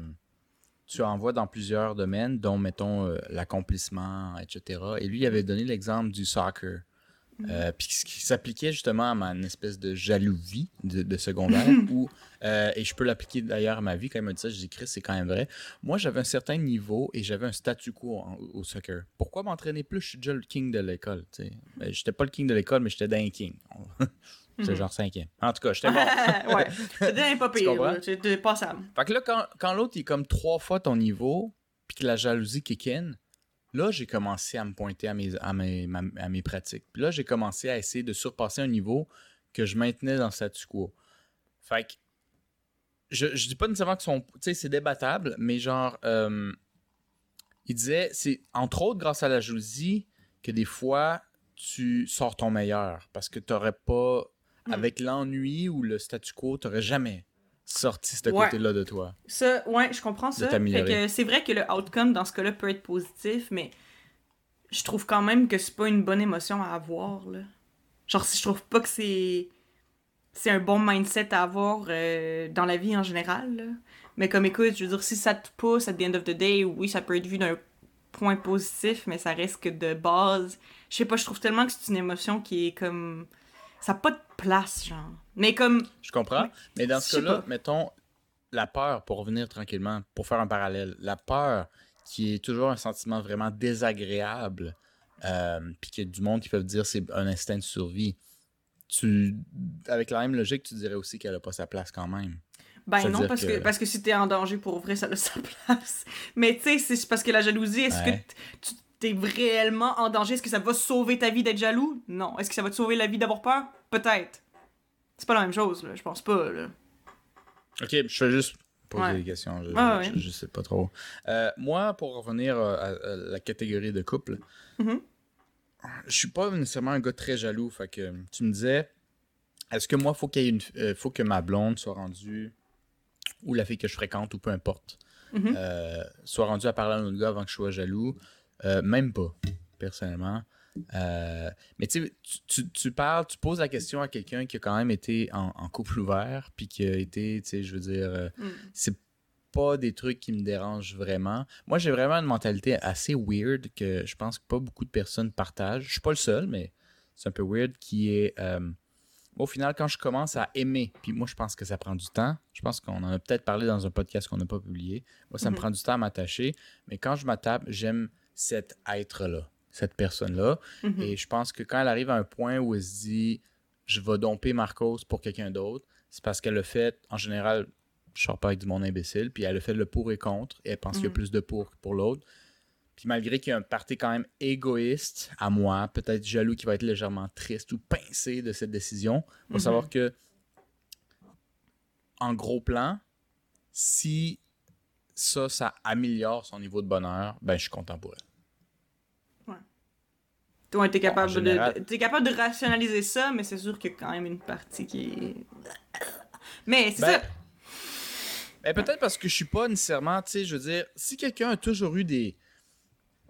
tu en vois dans plusieurs domaines, dont, mettons, euh, l'accomplissement, etc. Et lui, il avait donné l'exemple du soccer. Euh, puis ce qui s'appliquait justement à ma espèce de jalousie de, de secondaire, où, euh, et je peux l'appliquer d'ailleurs à ma vie, quand il m'a dit ça, je dis Chris, c'est quand même vrai. Moi, j'avais un certain niveau et j'avais un statu quo en- au soccer. Pourquoi m'entraîner plus? Je suis déjà le king de l'école. Ben, j'étais pas le king de l'école, mais j'étais d'un king. J'étais Mhm. genre cinquième. En tout cas, j'étais bon. ouais, c'était pas Tu pire, c'était passable. Fait que là, quand, quand l'autre est comme trois fois ton niveau, puis que la jalousie kick in, là, j'ai commencé à me pointer à mes, à mes, à mes pratiques. Puis là, j'ai commencé à essayer de surpasser un niveau que je maintenais dans le statu quo. Fait que, je, je dis pas nécessairement que son. Tu sais, c'est débattable, mais genre, euh, il disait, c'est entre autres grâce à la jalousie que des fois, tu sors ton meilleur. Parce que t'aurais pas. Hmm. Avec l'ennui ou le statu quo, t'aurais jamais sorti ce Ouais. côté-là de toi. Ça, ouais, je comprends ça. C'est vrai que le outcome dans ce cas-là peut être positif, mais je trouve quand même que c'est pas une bonne émotion à avoir, là. Genre, si je trouve pas que c'est c'est un bon mindset à avoir euh, dans la vie en général, là. Mais comme écoute, je veux dire, si ça te pousse at the end of the day, oui, ça peut être vu d'un point positif, mais ça reste que de base. Je sais pas, je trouve tellement que c'est une émotion qui est comme. Ça n'a pas de place, genre. Mais comme. Je comprends. Mais dans ce cas-là, mettons, la peur, pour revenir tranquillement, pour faire un parallèle, la peur qui est toujours un sentiment vraiment désagréable, euh, puis qu'il y a du monde qui peuvent dire c'est un instinct de survie. Tu, avec la même logique, tu dirais aussi qu'elle n'a pas sa place quand même. Ben non, parce que... que- parce que si t'es en danger pour vrai, ça a sa place. Mais tu sais, c'est parce que la jalousie, est-ce Ouais. que tu t'es réellement en danger? Est-ce que ça va sauver ta vie d'être jaloux? Non. Est-ce que ça va te sauver la vie d'avoir peur? Peut-être. C'est pas la même chose, là. Je pense pas, là. Ok, je vais juste poser Ouais. des questions. Je, Ouais, je- ouais. je sais pas trop. Euh, moi, pour revenir euh, à, à la catégorie de couple, Mhm. je suis pas nécessairement un gars très jaloux. Fait que tu me disais, est-ce que moi, faut qu'il une, euh, faut que ma blonde soit rendue ou la fille que je fréquente ou peu importe, Mhm. euh, soit rendue à parler à un autre gars avant que je sois jaloux, Euh, même pas, personnellement. Euh, mais tu tu- tu- parles, tu poses la question à quelqu'un qui a quand même été en, en couple ouvert, puis qui a été, tu sais, je veux dire, euh, Mm. c'est pas des trucs qui me dérangent vraiment. Moi, j'ai vraiment une mentalité assez weird que je pense que pas beaucoup de personnes partagent. Je suis pas le seul, mais c'est un peu weird qui est. euh, au final, quand je commence à aimer, puis moi, je pense que ça prend du temps. Je pense qu'on en a peut-être parlé dans un podcast qu'on n'a pas publié. Moi, ça me Mhm. prend du temps à m'attacher, mais quand je m'attache, j'aime cet être-là. cette personne-là. Mhm. Et je pense que quand elle arrive à un point où elle se dit je vais domper Marcos pour quelqu'un d'autre, c'est parce qu'elle a fait, en général, je sors pas avec du monde imbécile, puis elle a fait le pour et contre, et elle pense qu'il y a Mhm. plus de pour que pour l'autre. Puis malgré qu'il y a un parti quand même égoïste à moi, peut-être jaloux qui va être légèrement triste ou pincé de cette décision, il faut Mhm. savoir que, en gros plan, si ça, ça améliore son niveau de bonheur, ben je suis content pour elle. Toi, t'es capable, général- de, t'es capable de rationaliser ça, mais c'est sûr qu'il y a quand même une partie qui est. Mais c'est Ben, ça. Ben, peut-être parce que je suis pas nécessairement, tu sais, je veux dire, si quelqu'un a toujours eu des.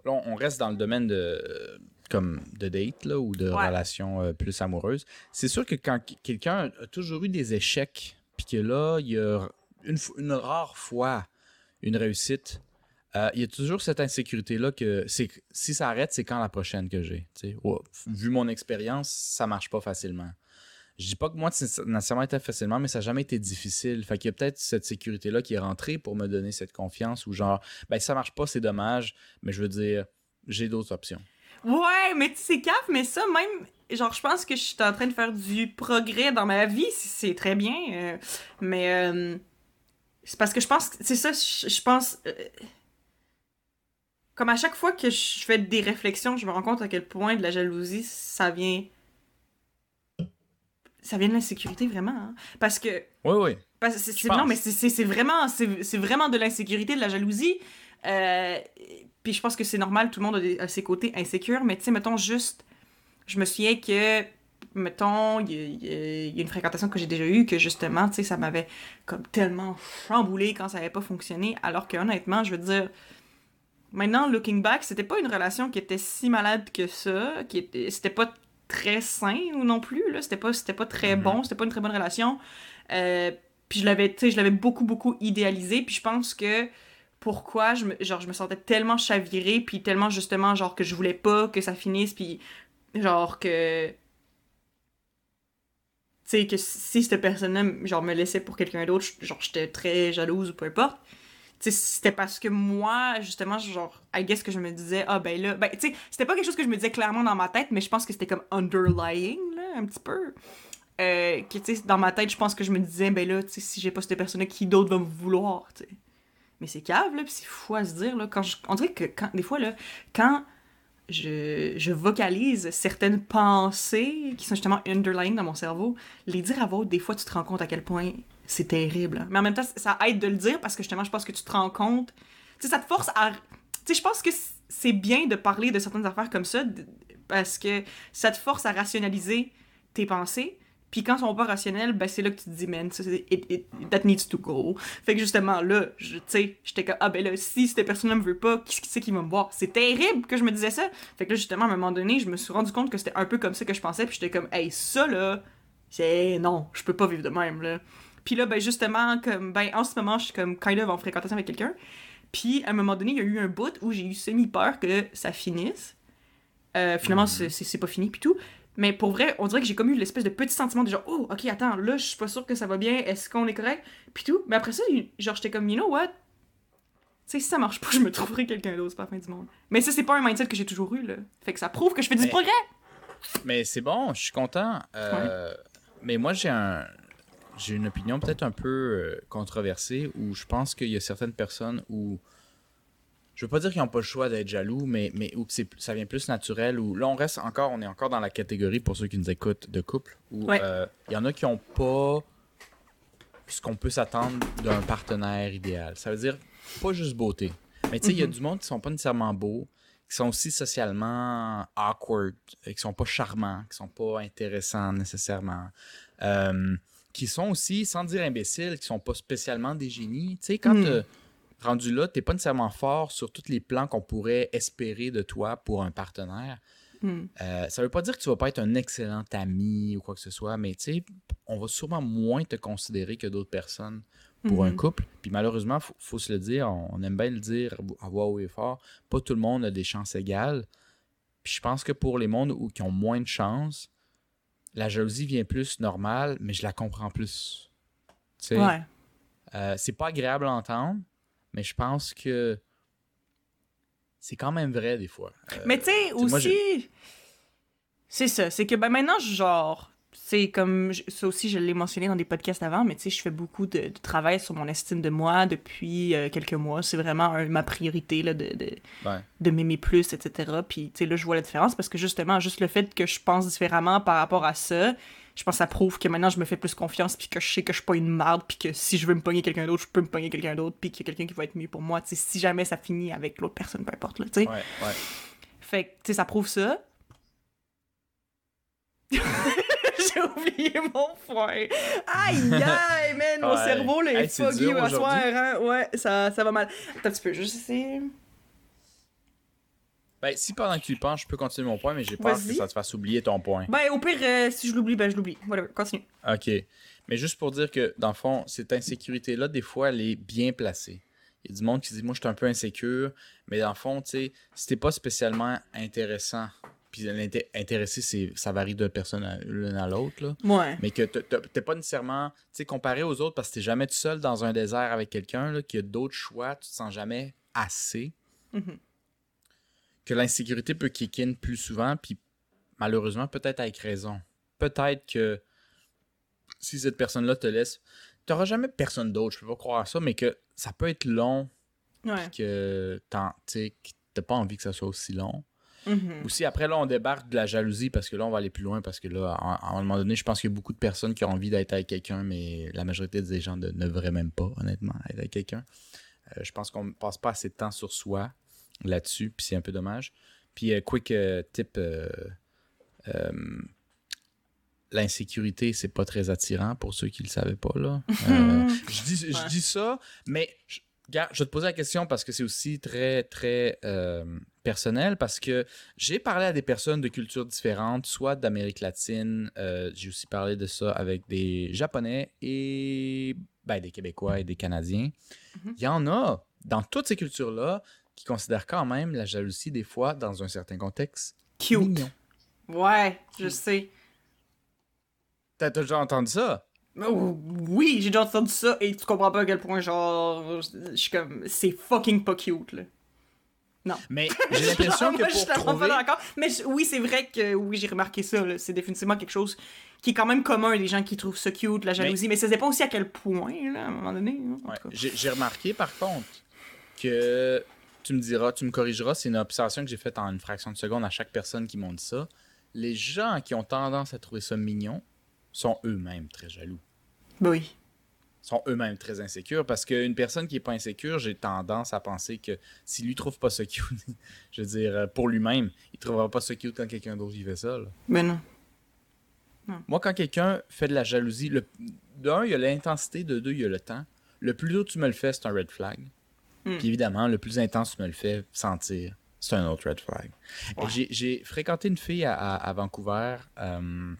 Là, on reste dans le domaine de. comme de date, là, ou de Ouais. relations euh, plus amoureuses. C'est sûr que quand qu- quelqu'un a toujours eu des échecs, puis que là, il y a une, une rare fois une réussite, euh, il y a toujours cette insécurité-là que si ça arrête, c'est quand la prochaine que j'ai. vu mon expérience, ça marche pas facilement. Je dis pas que moi, c'est nécessairement été facilement, mais ça n'a jamais été difficile. Fait y a peut-être cette sécurité-là qui est rentrée pour me donner cette confiance où genre, ben ça marche pas, c'est dommage, mais je veux dire, j'ai d'autres options. Ouais, mais tu sais, caf, mais ça, même. Genre, je pense que je suis en train de faire du progrès dans ma vie, c'est très bien. euh, mais. euh, c'est parce que je pense. C'est ça, je je pense. euh, comme à chaque fois que je fais des réflexions, je me rends compte à quel point de la jalousie, ça vient. Ça vient de l'insécurité, vraiment. hein. Parce que. Oui, oui. Parce que c'est- non, mais c'est- vraiment, c'est vraiment de l'insécurité, de la jalousie. Euh, puis je pense que c'est normal, tout le monde a, des- a ses côtés insécures, mais tu sais, mettons juste, je me souviens que, mettons, il y, a- y y une fréquentation que j'ai déjà eue, que justement, tu sais, ça m'avait comme tellement chamboulé quand ça n'avait pas fonctionné, alors que honnêtement, je veux dire, maintenant, looking back, c'était pas une relation qui était si malade que ça, qui était, c'était pas très sain ou non plus, là, c'était pas, c'était pas très Mhm. bon, c'était pas une très bonne relation. Euh, puis je l'avais, tu sais, je l'avais beaucoup, beaucoup idéalisé. Puis je pense que pourquoi je me, genre, je me sentais tellement chavirée, puis tellement justement, genre, que je voulais pas que ça finisse, puis genre que. Sais, que si cette personne-là, genre, me laissait pour quelqu'un d'autre, genre, j'étais très jalouse ou peu importe. Tu sais, c'était parce que moi, justement, genre, I guess que je me disais, ah ben là, ben, tu sais, c'était pas quelque chose que je me disais clairement dans ma tête, mais je pense que c'était comme underlying, là, un petit peu. Euh, que, tu sais, dans ma tête, je pense que je me disais, ben là, tu sais, si j'ai pas cette personne-là, qui d'autre va me vouloir, tu sais? Mais c'est cave, là, pis c'est fou à se dire, là. Quand je... On dirait que, quand, des fois, là, quand je, vocalise certaines pensées qui sont justement underlying dans mon cerveau, les dire à voix des fois, tu te rends compte à quel point c'est terrible. Mais en même temps, ça aide de le dire parce que justement, je pense que tu te rends compte. Tu sais, ça te force à. Tu sais, je pense que c'est bien de parler de certaines affaires comme ça parce que ça te force à rationaliser tes pensées. Puis quand ils sont pas rationnels, ben c'est là que tu te dis, man, ça, it- it- that needs to go. Fait que justement, là, tu sais, j'étais comme, ah ben là, si cette personne-là me veut pas, qui c'est qui va me voir? C'est terrible que je me disais ça. Fait que là, justement, à un moment donné, je me suis rendu compte que c'était un peu comme ça que je pensais, puis j'étais comme, hey, ça là, c'est non, je peux pas vivre de même, là. Puis là, ben justement, comme, ben en ce moment, je suis comme kind of en fréquentation avec quelqu'un. Puis à un moment donné, il y a eu un bout où j'ai eu semi-peur que ça finisse. Euh, finalement, c'est c'est pas fini, puis tout. Mais pour vrai, on dirait que j'ai comme eu l'espèce de petit sentiment de genre, oh, ok, attends, là, je suis pas sûre que ça va bien, est-ce qu'on est correct? Puis tout. Mais après ça, genre, j'étais comme, you know what? Tu sais, si ça marche pas, je me trouverai quelqu'un d'autre, c'est pas la fin du monde. Mais ça, c'est pas un mindset que j'ai toujours eu, là. Fait que ça prouve que je fais du Mais- progrès! Mais c'est bon, je suis content. Euh, Mais moi, j'ai un. J'ai une opinion peut-être un peu euh, controversée où je pense qu'il y a certaines personnes où. Je veux pas dire qu'ils n'ont pas le choix d'être jaloux, mais, mais où ça vient plus naturel. Où là, on reste encore, on est encore dans la catégorie pour ceux qui nous écoutent de couple. Où Ouais. euh, il y en a qui n'ont pas ce qu'on peut s'attendre d'un partenaire idéal. Ça veut dire pas juste beauté. Mais tu sais, il y a Mhm. du monde qui sont pas nécessairement beaux, qui sont aussi socialement awkward, euh, qui sont pas charmants, qui sont pas intéressants nécessairement, euh, qui sont aussi, sans dire imbéciles, qui sont pas spécialement des génies. Tu sais, quand Mhm. Rendu là, t'es pas nécessairement fort sur tous les plans qu'on pourrait espérer de toi pour un partenaire. Hmm. Euh, ça veut pas dire que tu vas pas être un excellent ami ou quoi que ce soit, mais tu sais, on va sûrement moins te considérer que d'autres personnes pour un Mhm. couple. Puis malheureusement, faut, faut se le dire, on, on aime bien le dire à voix haut et fort, pas tout le monde a des chances égales. Puis je pense que pour les mondes où, qui ont moins de chances, la jalousie vient plus normale, mais je la comprends plus. Tu sais, Ouais. euh, c'est pas agréable à entendre, mais je pense que c'est quand même vrai des fois. Euh, Mais tu sais, aussi. C'est ça. C'est que ben, maintenant, genre. C'est comme. je- Ça aussi, je l'ai mentionné dans des podcasts avant, mais tu sais, je fais beaucoup de, de travail sur mon estime de moi depuis euh, quelques mois. C'est vraiment un- ma priorité, là, de, de, Ouais. de m'aimer plus, etc. Puis, tu sais, là, je vois la différence parce que justement, juste le fait que je pense différemment par rapport à ça, je pense que ça prouve que maintenant, je me fais plus confiance, puis que je sais que je suis pas une marde, puis que si je veux me pogner quelqu'un d'autre, je peux me pogner quelqu'un d'autre, puis qu'il y a quelqu'un qui va être mieux pour moi, tu sais, si jamais ça finit avec l'autre personne, peu importe, là, tu sais. Ouais, ouais. Fait que, tu sais, ça prouve ça. J'ai oublié mon point. Aïe, aïe, man, mon Ouais. cerveau, là, est Hey, foggy dur à soir, hein. Ouais, ça, ça va mal. Attends un petit peu, juste essayer. Ben, si pendant que tu y penses, je peux continuer mon point, mais j'ai peur que ça te fasse oublier ton point. Ben, au pire, euh, si je l'oublie, ben, je l'oublie. Whatever, continue. Ok. Mais juste pour dire que, dans le fond, cette insécurité-là, des fois, elle est bien placée. Il y a du monde qui se dit, moi, je suis un peu insécure, mais dans le fond, tu sais, si t'es pas spécialement intéressant, puis intéressé, c'est, ça varie de personne à l'une à l'autre, là. Ouais. Mais que t'es pas nécessairement, tu sais, comparé aux autres, parce que t'es jamais tout seul dans un désert avec quelqu'un, là, qui a d'autres choix, tu te sens jamais assez. Mhm. Que l'insécurité peut kick in plus souvent, puis malheureusement, peut-être avec raison. Peut-être que si cette personne-là te laisse, t'auras jamais personne d'autre, je peux pas croire à ça, mais que ça peut être long, Ouais. que t'as pas envie que ça soit aussi long. Mhm. Aussi, après, là, on débarque de la jalousie parce que là, on va aller plus loin parce que là, à, à un moment donné, je pense qu'il y a beaucoup de personnes qui ont envie d'être avec quelqu'un, mais la majorité des gens ne, ne devraient même pas, honnêtement, être avec quelqu'un. Euh, je pense qu'on ne passe pas assez de temps sur soi là-dessus, puis c'est un peu dommage. Puis, euh, quick euh, tip euh, euh, l'insécurité, c'est pas très attirant pour ceux qui le savaient pas, là. Euh, je, dis, je Ouais. dis ça, mais je, regarde, je vais te poser la question parce que c'est aussi très, très euh, personnel. Parce que j'ai parlé à des personnes de cultures différentes, soit d'Amérique latine, euh, j'ai aussi parlé de ça avec des Japonais et ben, des Québécois et des Canadiens. Mhm. Il y en a dans toutes ces cultures-là qui considèrent quand même la jalousie, des fois, dans un certain contexte, Cute. mignon. Ouais, je sais. T'as déjà entendu ça? Oh, oui, j'ai déjà entendu ça et tu comprends pas à quel point, genre, je suis comme, c'est fucking pas cute, là. Mais j'ai l'impression que pour trouver... pas d'accord. Mais je- oui, c'est vrai que oui, j'ai remarqué ça. là. C'est définitivement quelque chose qui est quand même commun, les gens qui trouvent ça cute, la jalousie. Mais, ça dépend aussi à quel point, là, à un moment donné. hein, Ouais. j'ai remarqué par contre que tu me diras, tu me corrigeras, c'est une observation que j'ai faite en une fraction de seconde à chaque personne qui m'ont dit ça. Les gens qui ont tendance à trouver ça mignon sont eux-mêmes très jaloux. Ben oui. Sont eux-mêmes très insécures parce qu'une personne qui est pas insécure, j'ai tendance à penser que si lui trouve pas ça cute, je veux dire, euh, pour lui-même, il trouvera pas ça cute quand quelqu'un d'autre y fait ça. là. Ben non. Moi, quand quelqu'un fait de la jalousie, le, d'un, il y a l'intensité, de deux, il y a le temps. Le plus tôt tu me le fais, c'est un red flag. Hmm. Puis évidemment, le plus intense tu me le fais sentir, c'est un autre red flag. Ouais. j'ai- fréquenté une fille à, à- à Vancouver euh,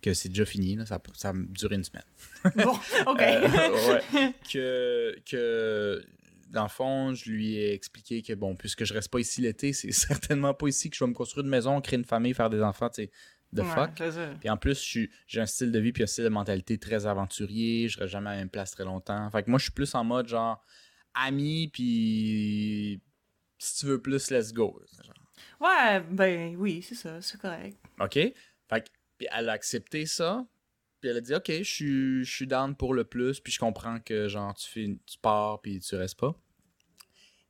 que c'est déjà fini, là, ça, ça a duré une semaine. Bon, ok. Euh, ouais. que, que, dans le fond, je lui ai expliqué que, bon, puisque je reste pas ici l'été, c'est certainement pas ici que je vais me construire une maison, créer une famille, faire des enfants, tu sais, de Ouais, fuck. Puis en plus, j'ai un style de vie puis un style de mentalité très aventurier. Je reste jamais à la même place très longtemps. Fait que moi, je suis plus en mode genre ami, puis si tu veux plus, let's go. Genre, Ouais, ben oui, c'est ça, c'est correct. OK? Fait que, puis elle a accepté ça. Puis elle a dit, OK, je suis, down pour le plus. Puis je comprends que genre tu, fais, tu pars puis tu restes pas.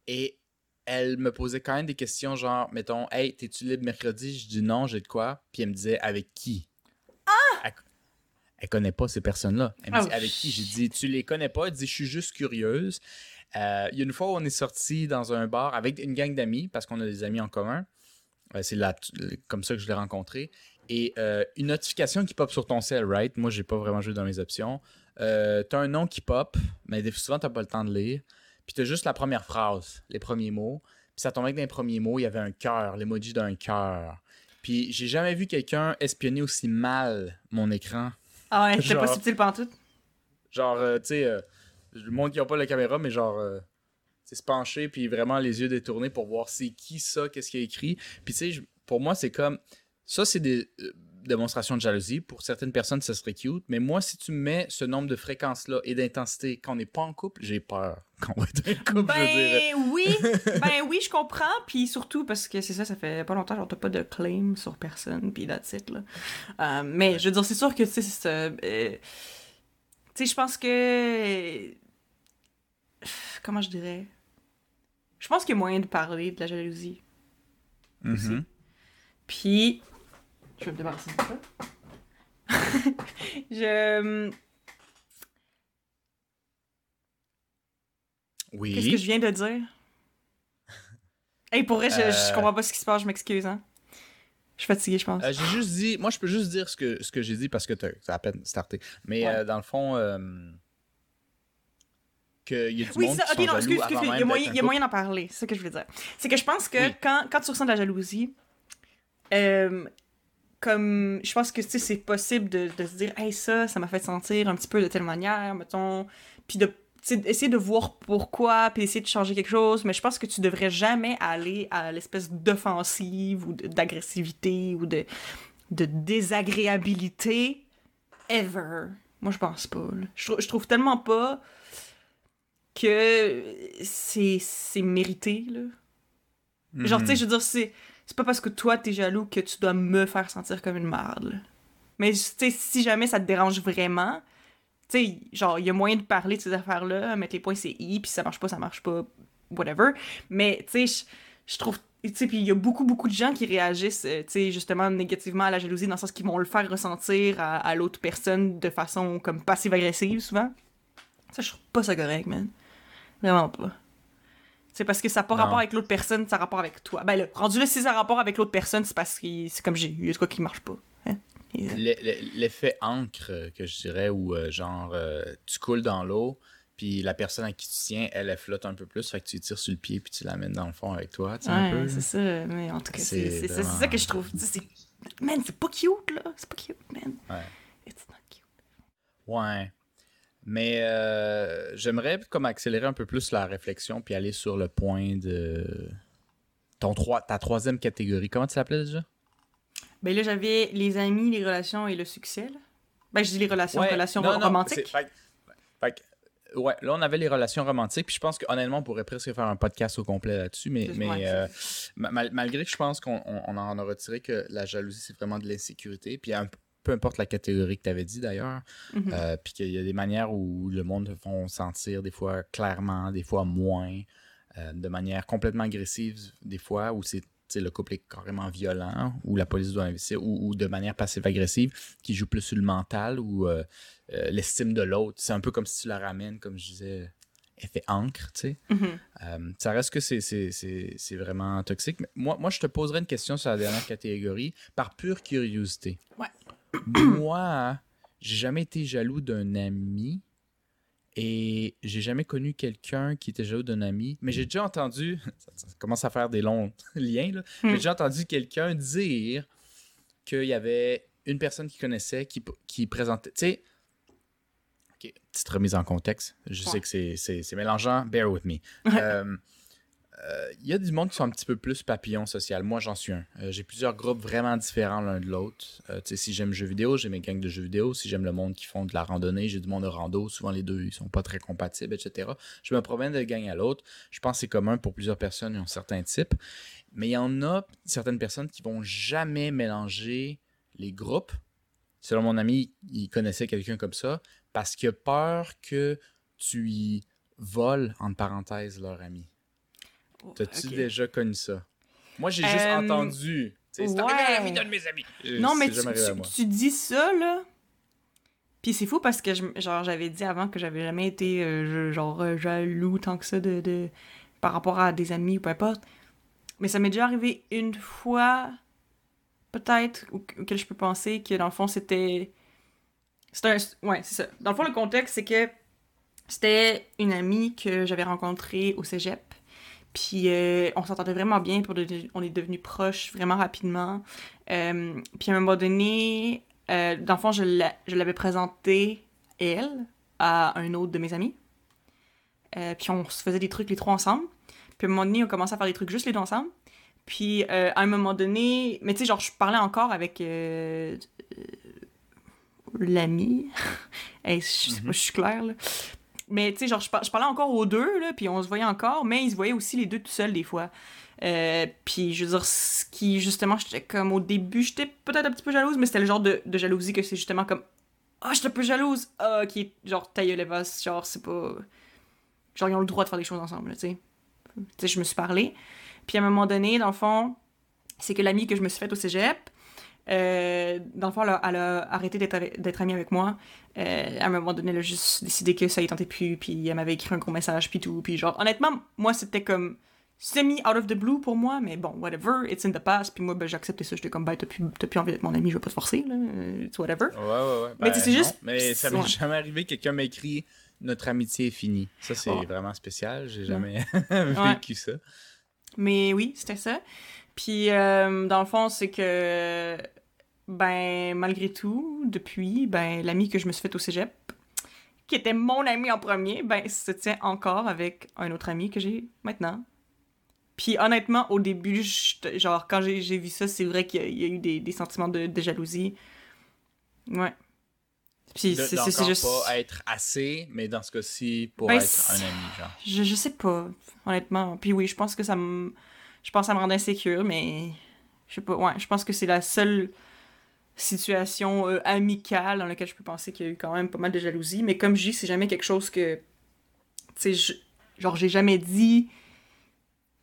Et elle me posait quand même des questions genre, mettons, Hey, t'es-tu libre mercredi? Je dis non, j'ai de quoi. Puis elle me disait, avec qui? Elle, elle connaît pas ces personnes-là. Elle me Ah dit, avec qui? J'ai dit, tu les connais pas? Elle dit, je suis juste curieuse. Euh, Il y a une fois où on est sorti dans un bar avec une gang d'amis, parce qu'on a des amis en commun. Euh, c'est comme ça que je l'ai rencontré. Et euh, une notification qui pop sur ton cell, right? Moi, j'ai pas vraiment joué dans mes options. Euh, t'as un nom qui pop, mais souvent, t'as pas le temps de lire. Puis t'as juste la première phrase, les premiers mots. Puis ça tombait que dans les premiers mots, il y avait un cœur, l'emoji d'un cœur. Puis j'ai jamais vu quelqu'un espionner aussi mal mon écran. Ah ouais, c'était pas subtil pantoute. Genre, euh, tu sais, euh, le monde qui n'a pas la caméra, mais genre, euh, se pencher, puis vraiment les yeux détournés pour voir c'est qui ça, qu'est-ce qu'il a écrit. Puis tu sais, je- pour moi, c'est comme, ça, c'est des, euh, démonstration de jalousie. Pour certaines personnes, ça serait cute. Mais moi, si tu me mets ce nombre de fréquences-là et d'intensité quand on n'est pas en couple, j'ai peur qu'on va être en couple. je. Ben oui, ben oui, je comprends. Puis surtout parce que c'est ça, ça fait pas longtemps, genre t'as pas de claim sur personne, puis that's it, là. Euh, mais je veux dire, c'est sûr que, tu sais, c'est euh, tu sais, je pense que. Comment je dirais? Je pense qu'il y a moyen de parler de la jalousie. aussi. Mhm. Puis. Je vais me débarrasser de ça. je. Oui. Qu'est-ce que je viens de dire? Hey, pour vrai, je, je Euh. comprends pas ce qui se passe, je m'excuse, hein. Je suis fatiguée, je pense. Euh, j'ai juste dit, moi je peux juste dire ce que, ce que j'ai dit parce que t'as- à peine starté. Mais Ouais. euh, dans le fond, euh, qu'il y a du oui, monde ça, qui ok, sont non, excuse, excuse, il y a moyen, y a d'en parler, c'est ça que je veux dire. C'est que je pense que Oui. quand, quand tu ressens de la jalousie, euh, comme, je pense que, c'est possible de, de se dire, hey, ça, ça m'a fait sentir un petit peu de telle manière, mettons, puis de, essayer de voir pourquoi, puis essayer de changer quelque chose, mais je pense que tu devrais jamais aller à l'espèce d'offensive ou d'agressivité ou de, de désagréabilité ever. Moi, je pense pas. là. Je, trou- je trouve tellement pas que c'est c'est mérité, là. Mhm. Genre, tu sais, je veux dire, c'est c'est pas parce que toi, t'es jaloux que tu dois me faire sentir comme une merde, là. Mais, tu sais, si jamais ça te dérange vraiment, tu sais, genre, il y a moyen de parler de ces affaires-là, mettre les points c'est i, puis ça marche pas, ça marche pas, whatever. Mais, tu sais, je- trouve... Tu sais, puis il y a beaucoup, beaucoup de gens qui réagissent, euh, tu sais, justement, négativement à la jalousie, dans le sens qu'ils vont le faire ressentir à, à l'autre personne de façon, comme, passive-agressive, souvent. Ça, je trouve pas ça correct, man. Vraiment pas. C'est parce que ça n'a pas Non. rapport avec l'autre personne, ça a rapport avec toi. Ben là, rendu là, si ça a rapport avec l'autre personne, c'est parce que c'est comme j'ai eu, quoi qui marche pas. L'effet encre, que je dirais, où euh, genre euh, tu coules dans l'eau, puis la personne à qui tu tiens, elle, elle flotte un peu plus, fait que tu lui tires sur le pied, puis tu l'amènes dans le fond avec toi, tu sais, un ouais, peu. c'est ça. Mais en tout cas, c'est vraiment- ça que je trouve. Man, c'est pas cute, là. C'est pas cute, man. Ouais. It's not cute. Ouais. Mais euh, j'aimerais comme accélérer un peu plus la réflexion puis aller sur le point de ton trois, ta troisième catégorie. Comment tu l'appelais déjà? Ben là, j'avais les amis, les relations et le succès, là. Ben, je dis les relations, relations non, non, romantiques. fait fait que, ouais, là, on avait les relations romantiques, puis je pense qu'honnêtement, on pourrait presque faire un podcast au complet là-dessus, mais, mais ouais, euh, ma- mal- malgré que je pense qu'on on- on en a retiré que la jalousie, c'est vraiment de l'insécurité, puis un- peu importe la catégorie que tu avais dit d'ailleurs, euh, puis qu'il y a des manières où le monde te font sentir des fois clairement, des fois moins, euh, de manière complètement agressive, des fois, où c'est le couple est carrément violent, où la police doit investir, ou, ou de manière passive-agressive, qui joue plus sur le mental ou euh, euh, l'estime de l'autre. C'est un peu comme si tu la ramènes, comme je disais, effet encre, tu sais. Mhm. Euh, ça reste que c'est- vraiment toxique. Mais moi, moi, je te poserais une question sur la dernière catégorie, par pure curiosité. Ouais. moi, j'ai jamais été jaloux d'un ami et j'ai jamais connu quelqu'un qui était jaloux d'un ami. Mais j'ai déjà entendu, ça, ça commence à faire des longs liens, là, mais Hmm. j'ai déjà entendu quelqu'un dire qu'il y avait une personne qui connaissait qui, qui présentait. Tu sais, ok, petite remise en contexte. Je Ouais. sais que c'est- mélangeant, bear with me. Euh, Il y a du monde qui sont un petit peu plus papillon social. Moi, j'en suis un. Euh, j'ai plusieurs groupes vraiment différents l'un de l'autre. Euh, si j'aime jeux vidéo, j'ai mes gangs de jeux vidéo. Si j'aime le monde qui font de la randonnée, j'ai du monde de rando. Souvent, les deux, ils sont pas très compatibles, etc. Je me promène de gang à l'autre. Je pense que c'est commun pour plusieurs personnes, ils ont certains types. Mais il y en a certaines personnes qui vont jamais mélanger les groupes. Selon mon ami, il connaissait quelqu'un comme ça parce qu'il a peur que tu y voles, entre parenthèses, leur ami. T'as-tu déjà connu ça? Moi, j'ai juste Euh, entendu. C'est ouais. à l'ami d'un de mes amis. Euh, Non, mais tu, tu- dis ça, là? Puis c'est fou parce que, je- genre, j'avais dit avant que j'avais jamais été, euh, genre, euh, jaloux tant que ça de, de- par rapport à des amis ou peu importe. Mais ça m'est déjà arrivé une fois, peut-être, auquel je peux penser que, dans le fond, c'était... C'était un... Ouais, c'est ça. Dans le fond, le contexte, c'est que c'était une amie que j'avais rencontrée au cégep. Puis euh, on s'entendait vraiment bien, de- on est devenus proches vraiment rapidement. Euh, puis à un moment donné, euh, dans le fond, je l'a- je l'avais présenté, elle, à un autre de mes amis. Euh, puis on se faisait des trucs les trois ensemble. Puis à un moment donné, on commençait à faire des trucs juste les deux ensemble. Puis à un moment donné, mais tu sais, genre, je parlais encore avec, euh, l'ami. Hey, je sais pas Mhm. je suis claire, là. Mais, tu sais, genre, je, par- je parlais encore aux deux, là, puis on se voyait encore, mais ils se voyaient aussi les deux tout seuls, des fois. Euh, puis, je veux dire, ce qui, justement, j'étais comme, au début, j'étais peut-être un petit peu jalouse, mais c'était le genre de, de jalousie que c'est justement comme, ah, j'étais un peu jalouse, ah, est, genre, taille les vasses, genre, c'est pas... Genre, ils ont le droit de faire des choses ensemble, tu sais. Tu sais, je me suis parlé. Puis, à un moment donné, dans le fond, c'est que l'amie que je me suis faite au cégep, euh, dans le fond, elle a, elle a arrêté d'être amie avec moi. Euh, à un moment donné, elle a juste décidé que ça y tentait plus, puis elle m'avait écrit un gros message, puis tout. Puis genre, honnêtement, moi, c'était comme semi out of the blue pour moi, mais bon, whatever, it's in the past. Puis moi, ben, j'ai accepté ça. J'étais comme, ben, t'as plus, envie d'être mon ami, je vais pas te forcer, là. It's whatever. Ouais, ouais, ouais. Mais c'est non, juste- Mais ça m'est ouais. jamais arrivé que quelqu'un m'écrit Notre amitié est finie. Ça, c'est Oh. vraiment spécial. J'ai jamais Ouais. vécu ça. Mais oui, c'était ça. Puis, euh, dans le fond, c'est que, ben, malgré tout, depuis, ben, l'ami que je me suis fait au cégep, qui était mon ami en premier, ben, se tient encore avec un autre ami que j'ai maintenant. Puis, honnêtement, au début, genre, quand j'ai vu ça, c'est vrai qu'il y, a- il y a eu des, des sentiments de, de jalousie. Ouais. Puis, c'est juste. pas être assez, mais dans ce cas-ci, pour Ben, être un ami, genre. Je, je sais pas, honnêtement. Puis oui, je pense que ça me. Je pense que ça me rend insécure, mais. Je sais pas. Ouais, je pense que c'est la seule situation euh, amicale dans laquelle je peux penser qu'il y a eu quand même pas mal de jalousie. Mais comme je dis, c'est jamais quelque chose que. Tu sais, je- genre, j'ai jamais dit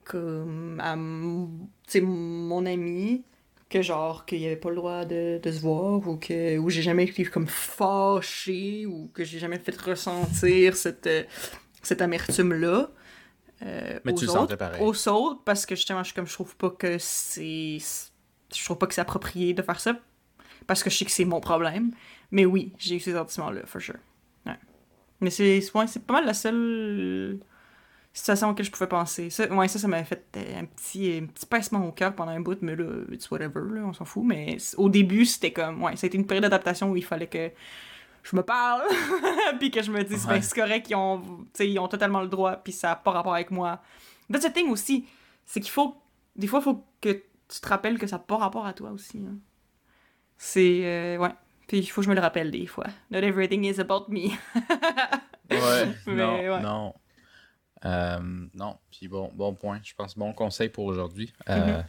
comme à mon ami que genre qu'il y avait pas le droit de, de se voir ou que ou j'ai jamais été comme fâché ou que j'ai jamais fait ressentir cette euh, cette amertume là Mais aux tu le autres, pareil. aux autres parce que justement je comme je trouve pas que c'est je trouve pas que c'est approprié de faire ça parce que je sais que c'est mon problème mais oui j'ai eu ces sentiments là for sure ouais. mais c'est ouais, c'est pas mal la seule situation auquel je pouvais penser ça ouais ça ça m'avait fait euh, un petit un petit pincement au cœur pendant un bout mais là it's whatever là, on s'en fout mais au début c'était comme ouais ça a été une période d'adaptation où il fallait que je me parle puis que je me dise ben Ouais. c'est correct ils ont ils ont totalement le droit puis ça a pas rapport avec moi that's the thing aussi c'est qu'il faut des fois il faut que tu te rappelles que ça n'a pas rapport à toi aussi hein. C'est euh, ouais puis il faut que je me le rappelle des fois not everything is about me Ouais, Mais non, ouais. non. Euh, non, puis bon, bon point. Je pense bon conseil pour aujourd'hui. Euh,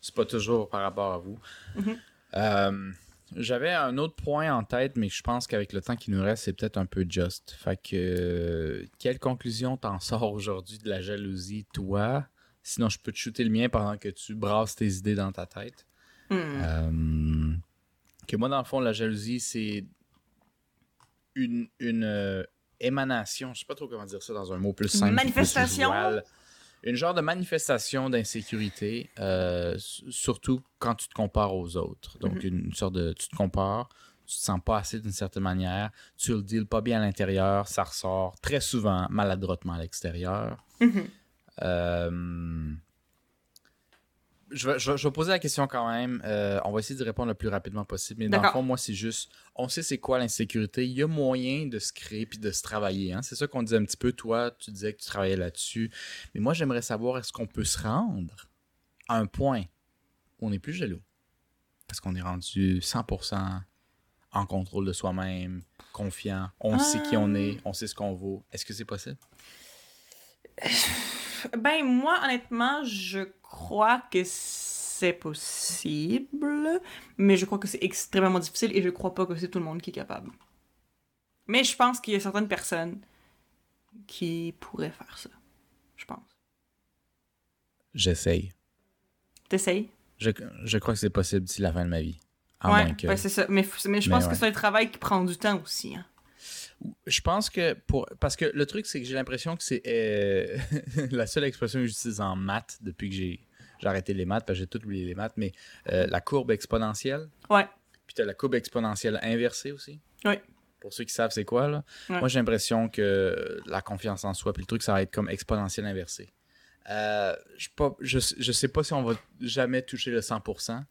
C'est pas toujours par rapport à vous. Mhm. Euh, J'avais un autre point en tête, mais je pense qu'avec le temps qui nous reste, c'est peut-être un peu juste. Fait que, quelle conclusion t'en sors aujourd'hui de la jalousie, toi? Sinon, je peux te shooter le mien pendant que tu brasses tes idées dans ta tête. Hmm. Que moi, dans le fond, la jalousie, c'est une, une euh, émanation, je sais pas trop comment dire ça dans un mot plus simple. plus Manifestation? Une genre de manifestation d'insécurité, euh, surtout quand tu te compares aux autres. Donc, une sorte de. Tu te compares, tu te sens pas assez d'une certaine manière, tu le deals pas bien à l'intérieur, ça ressort très souvent maladroitement à l'extérieur. Mhm. Euh, je, vais, je vais- je vais poser la question quand même. Euh, on va essayer de répondre le plus rapidement possible. Mais dans le fond, moi, c'est juste, on sait c'est quoi l'insécurité. Il y a moyen de se créer puis de se travailler. hein. C'est ça qu'on disait un petit peu. Toi, tu disais que tu travaillais là-dessus. Mais moi, j'aimerais savoir, est-ce qu'on peut se rendre à un point où on n'est plus jaloux? Est-ce qu'on est rendu 100% en contrôle de soi-même, confiant, on sait qui on est, on sait ce qu'on vaut? Est-ce que c'est possible? Ben, moi, honnêtement, je crois que c'est possible, mais je crois que c'est extrêmement difficile et je crois pas que c'est tout le monde qui est capable. Mais je pense qu'il y a certaines personnes qui pourraient faire ça. Je pense. J'essaye. T'essayes? Je, je crois que c'est possible d'ici la fin de ma vie. À ouais, moins que... ben, c'est ça. Mais, mais je Mais pense ouais. que c'est un travail qui prend du temps aussi. hein. Je pense que pour. Parce que le truc, c'est que j'ai l'impression que c'est euh, la seule expression que j'utilise en maths depuis que j'ai j'ai arrêté les maths, parce que j'ai tout oublié les maths, mais euh, la courbe exponentielle. Ouais. Puis tu as la courbe exponentielle inversée aussi. Oui. Pour ceux qui savent c'est quoi, là? Ouais. Moi, j'ai l'impression que la confiance en soi, puis le truc, ça va être comme exponentielle inversée. Euh, je, pas- je, je sais pas si on va jamais toucher le 100%.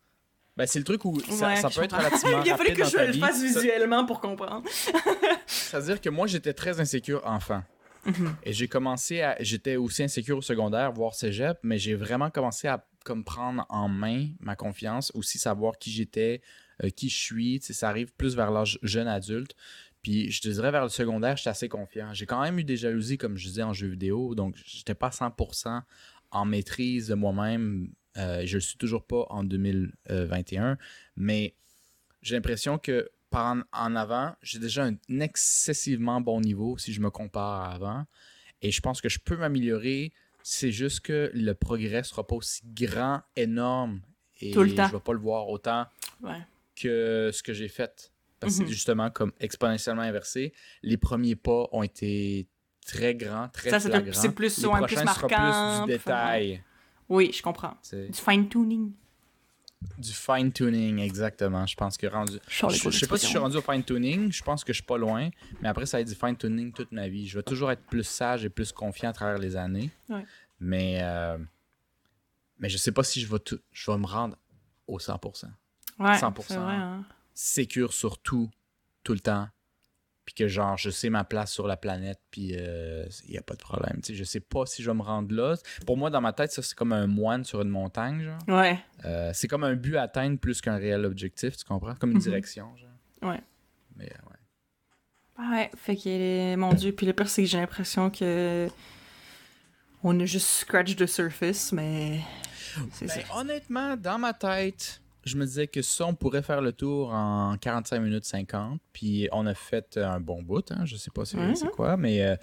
Ben, c'est le truc où ça, Ouais, ça je peut être relativement Il a fallu que je le fasse visuellement pour comprendre. C'est-à-dire que moi, j'étais très insécure enfant. Mhm. Et j'ai commencé à. J'étais aussi insécure au secondaire, voire cégep, mais j'ai vraiment commencé à comme prendre en main ma confiance, aussi savoir qui j'étais, euh, qui je suis. Ça arrive plus vers l'âge jeune adulte. Puis je te dirais vers le secondaire, j'étais assez confiant. J'ai quand même eu des jalousies, comme je disais, en jeu vidéo. Donc, j'étais pas 100% en maîtrise de moi-même. Euh, je le suis toujours pas en 2021. Mais j'ai l'impression que par en, en avant, j'ai déjà un excessivement bon niveau si je me compare à avant. Et je pense que je peux m'améliorer. C'est juste que le progrès sera pas aussi grand, énorme. Et Tout le temps. je vais pas le voir autant Ouais. que ce que j'ai fait. Parce que Mhm. c'est justement comme exponentiellement inversé. Les premiers pas ont été très grands, très Ça, c'est plus- ouais, plus sera marquant, plus du détail. Oui, je comprends. Du fine-tuning. Du fine-tuning, exactement. Je pense que rendu. Je Je, je sais pas si je suis rendu au fine-tuning. Je pense que je suis pas loin. Mais après, ça va être du fine-tuning toute ma vie. Je vais toujours être plus sage et plus confiant à travers les années. Ouais. Mais, euh, mais je sais pas si je vais, tout, je vais me rendre au 100%. Ouais, 100%. c'est vrai, hein. sécure sur tout, tout le temps. Puis que genre, je sais ma place sur la planète, puis il n'y a pas de problème. Tu sais, je sais pas si je vais me rendre là. Pour moi, dans ma tête, ça, c'est comme un moine sur une montagne, genre. Ouais. Euh, c'est comme un but à atteindre plus qu'un réel objectif, tu comprends? Comme une Mhm. direction, genre. Ouais. Mais euh, ouais. Ouais, fait que, mon Dieu, puis le pire, c'est que j'ai l'impression que on a juste scratch the surface, mais c'est Ben, ça. honnêtement, dans ma tête, je me disais que ça, on pourrait faire le tour en 45 minutes 50. Puis on a fait un bon bout, hein, je sais pas Mhm. c'est quoi, mais euh,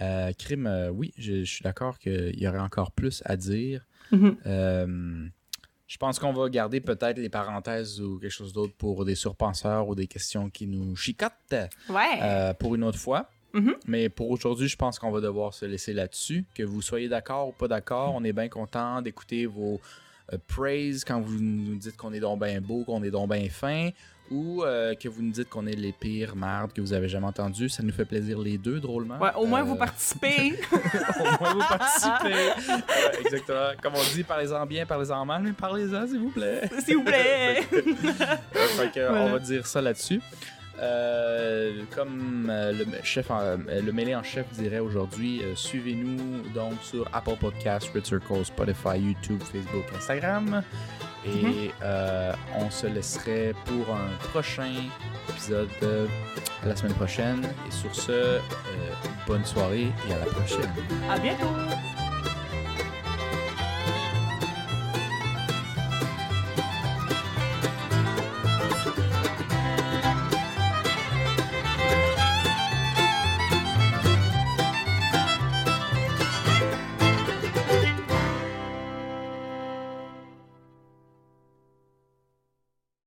euh, crime, euh, oui, je, je suis d'accord qu'il y aurait encore plus à dire. Mhm. Euh, je pense qu'on va garder peut-être les parenthèses ou quelque chose d'autre pour des surpenseurs ou des questions qui nous chicotent Ouais. euh, pour une autre fois. Mhm. Mais pour aujourd'hui, je pense qu'on va devoir se laisser là-dessus. Que vous soyez d'accord ou pas d'accord, on est bien content d'écouter vos euh, praises quand vous nous dites qu'on est donc bien beau, qu'on est donc bien fin, ou euh, que vous nous dites qu'on est les pires mardes que vous avez jamais entendues. Ça nous fait plaisir les deux, drôlement. Ouais, au moins Euh, vous participez. au moins vous participez. Ouais, exactement. Comme on dit, parlez-en bien, parlez-en mal, mais parlez-en, s'il vous plaît. S'il vous plaît. Fait que. On va dire ça là-dessus. Euh, comme euh, le chef, en- euh, le mêlé en chef dirait aujourd'hui, euh, suivez-nous donc sur Apple Podcasts, Red Circle, Spotify, YouTube, Facebook, Instagram. Et Mhm. on se laisserait pour un prochain épisode la semaine prochaine. Et sur ce, bonne soirée et à la prochaine. à bientôt.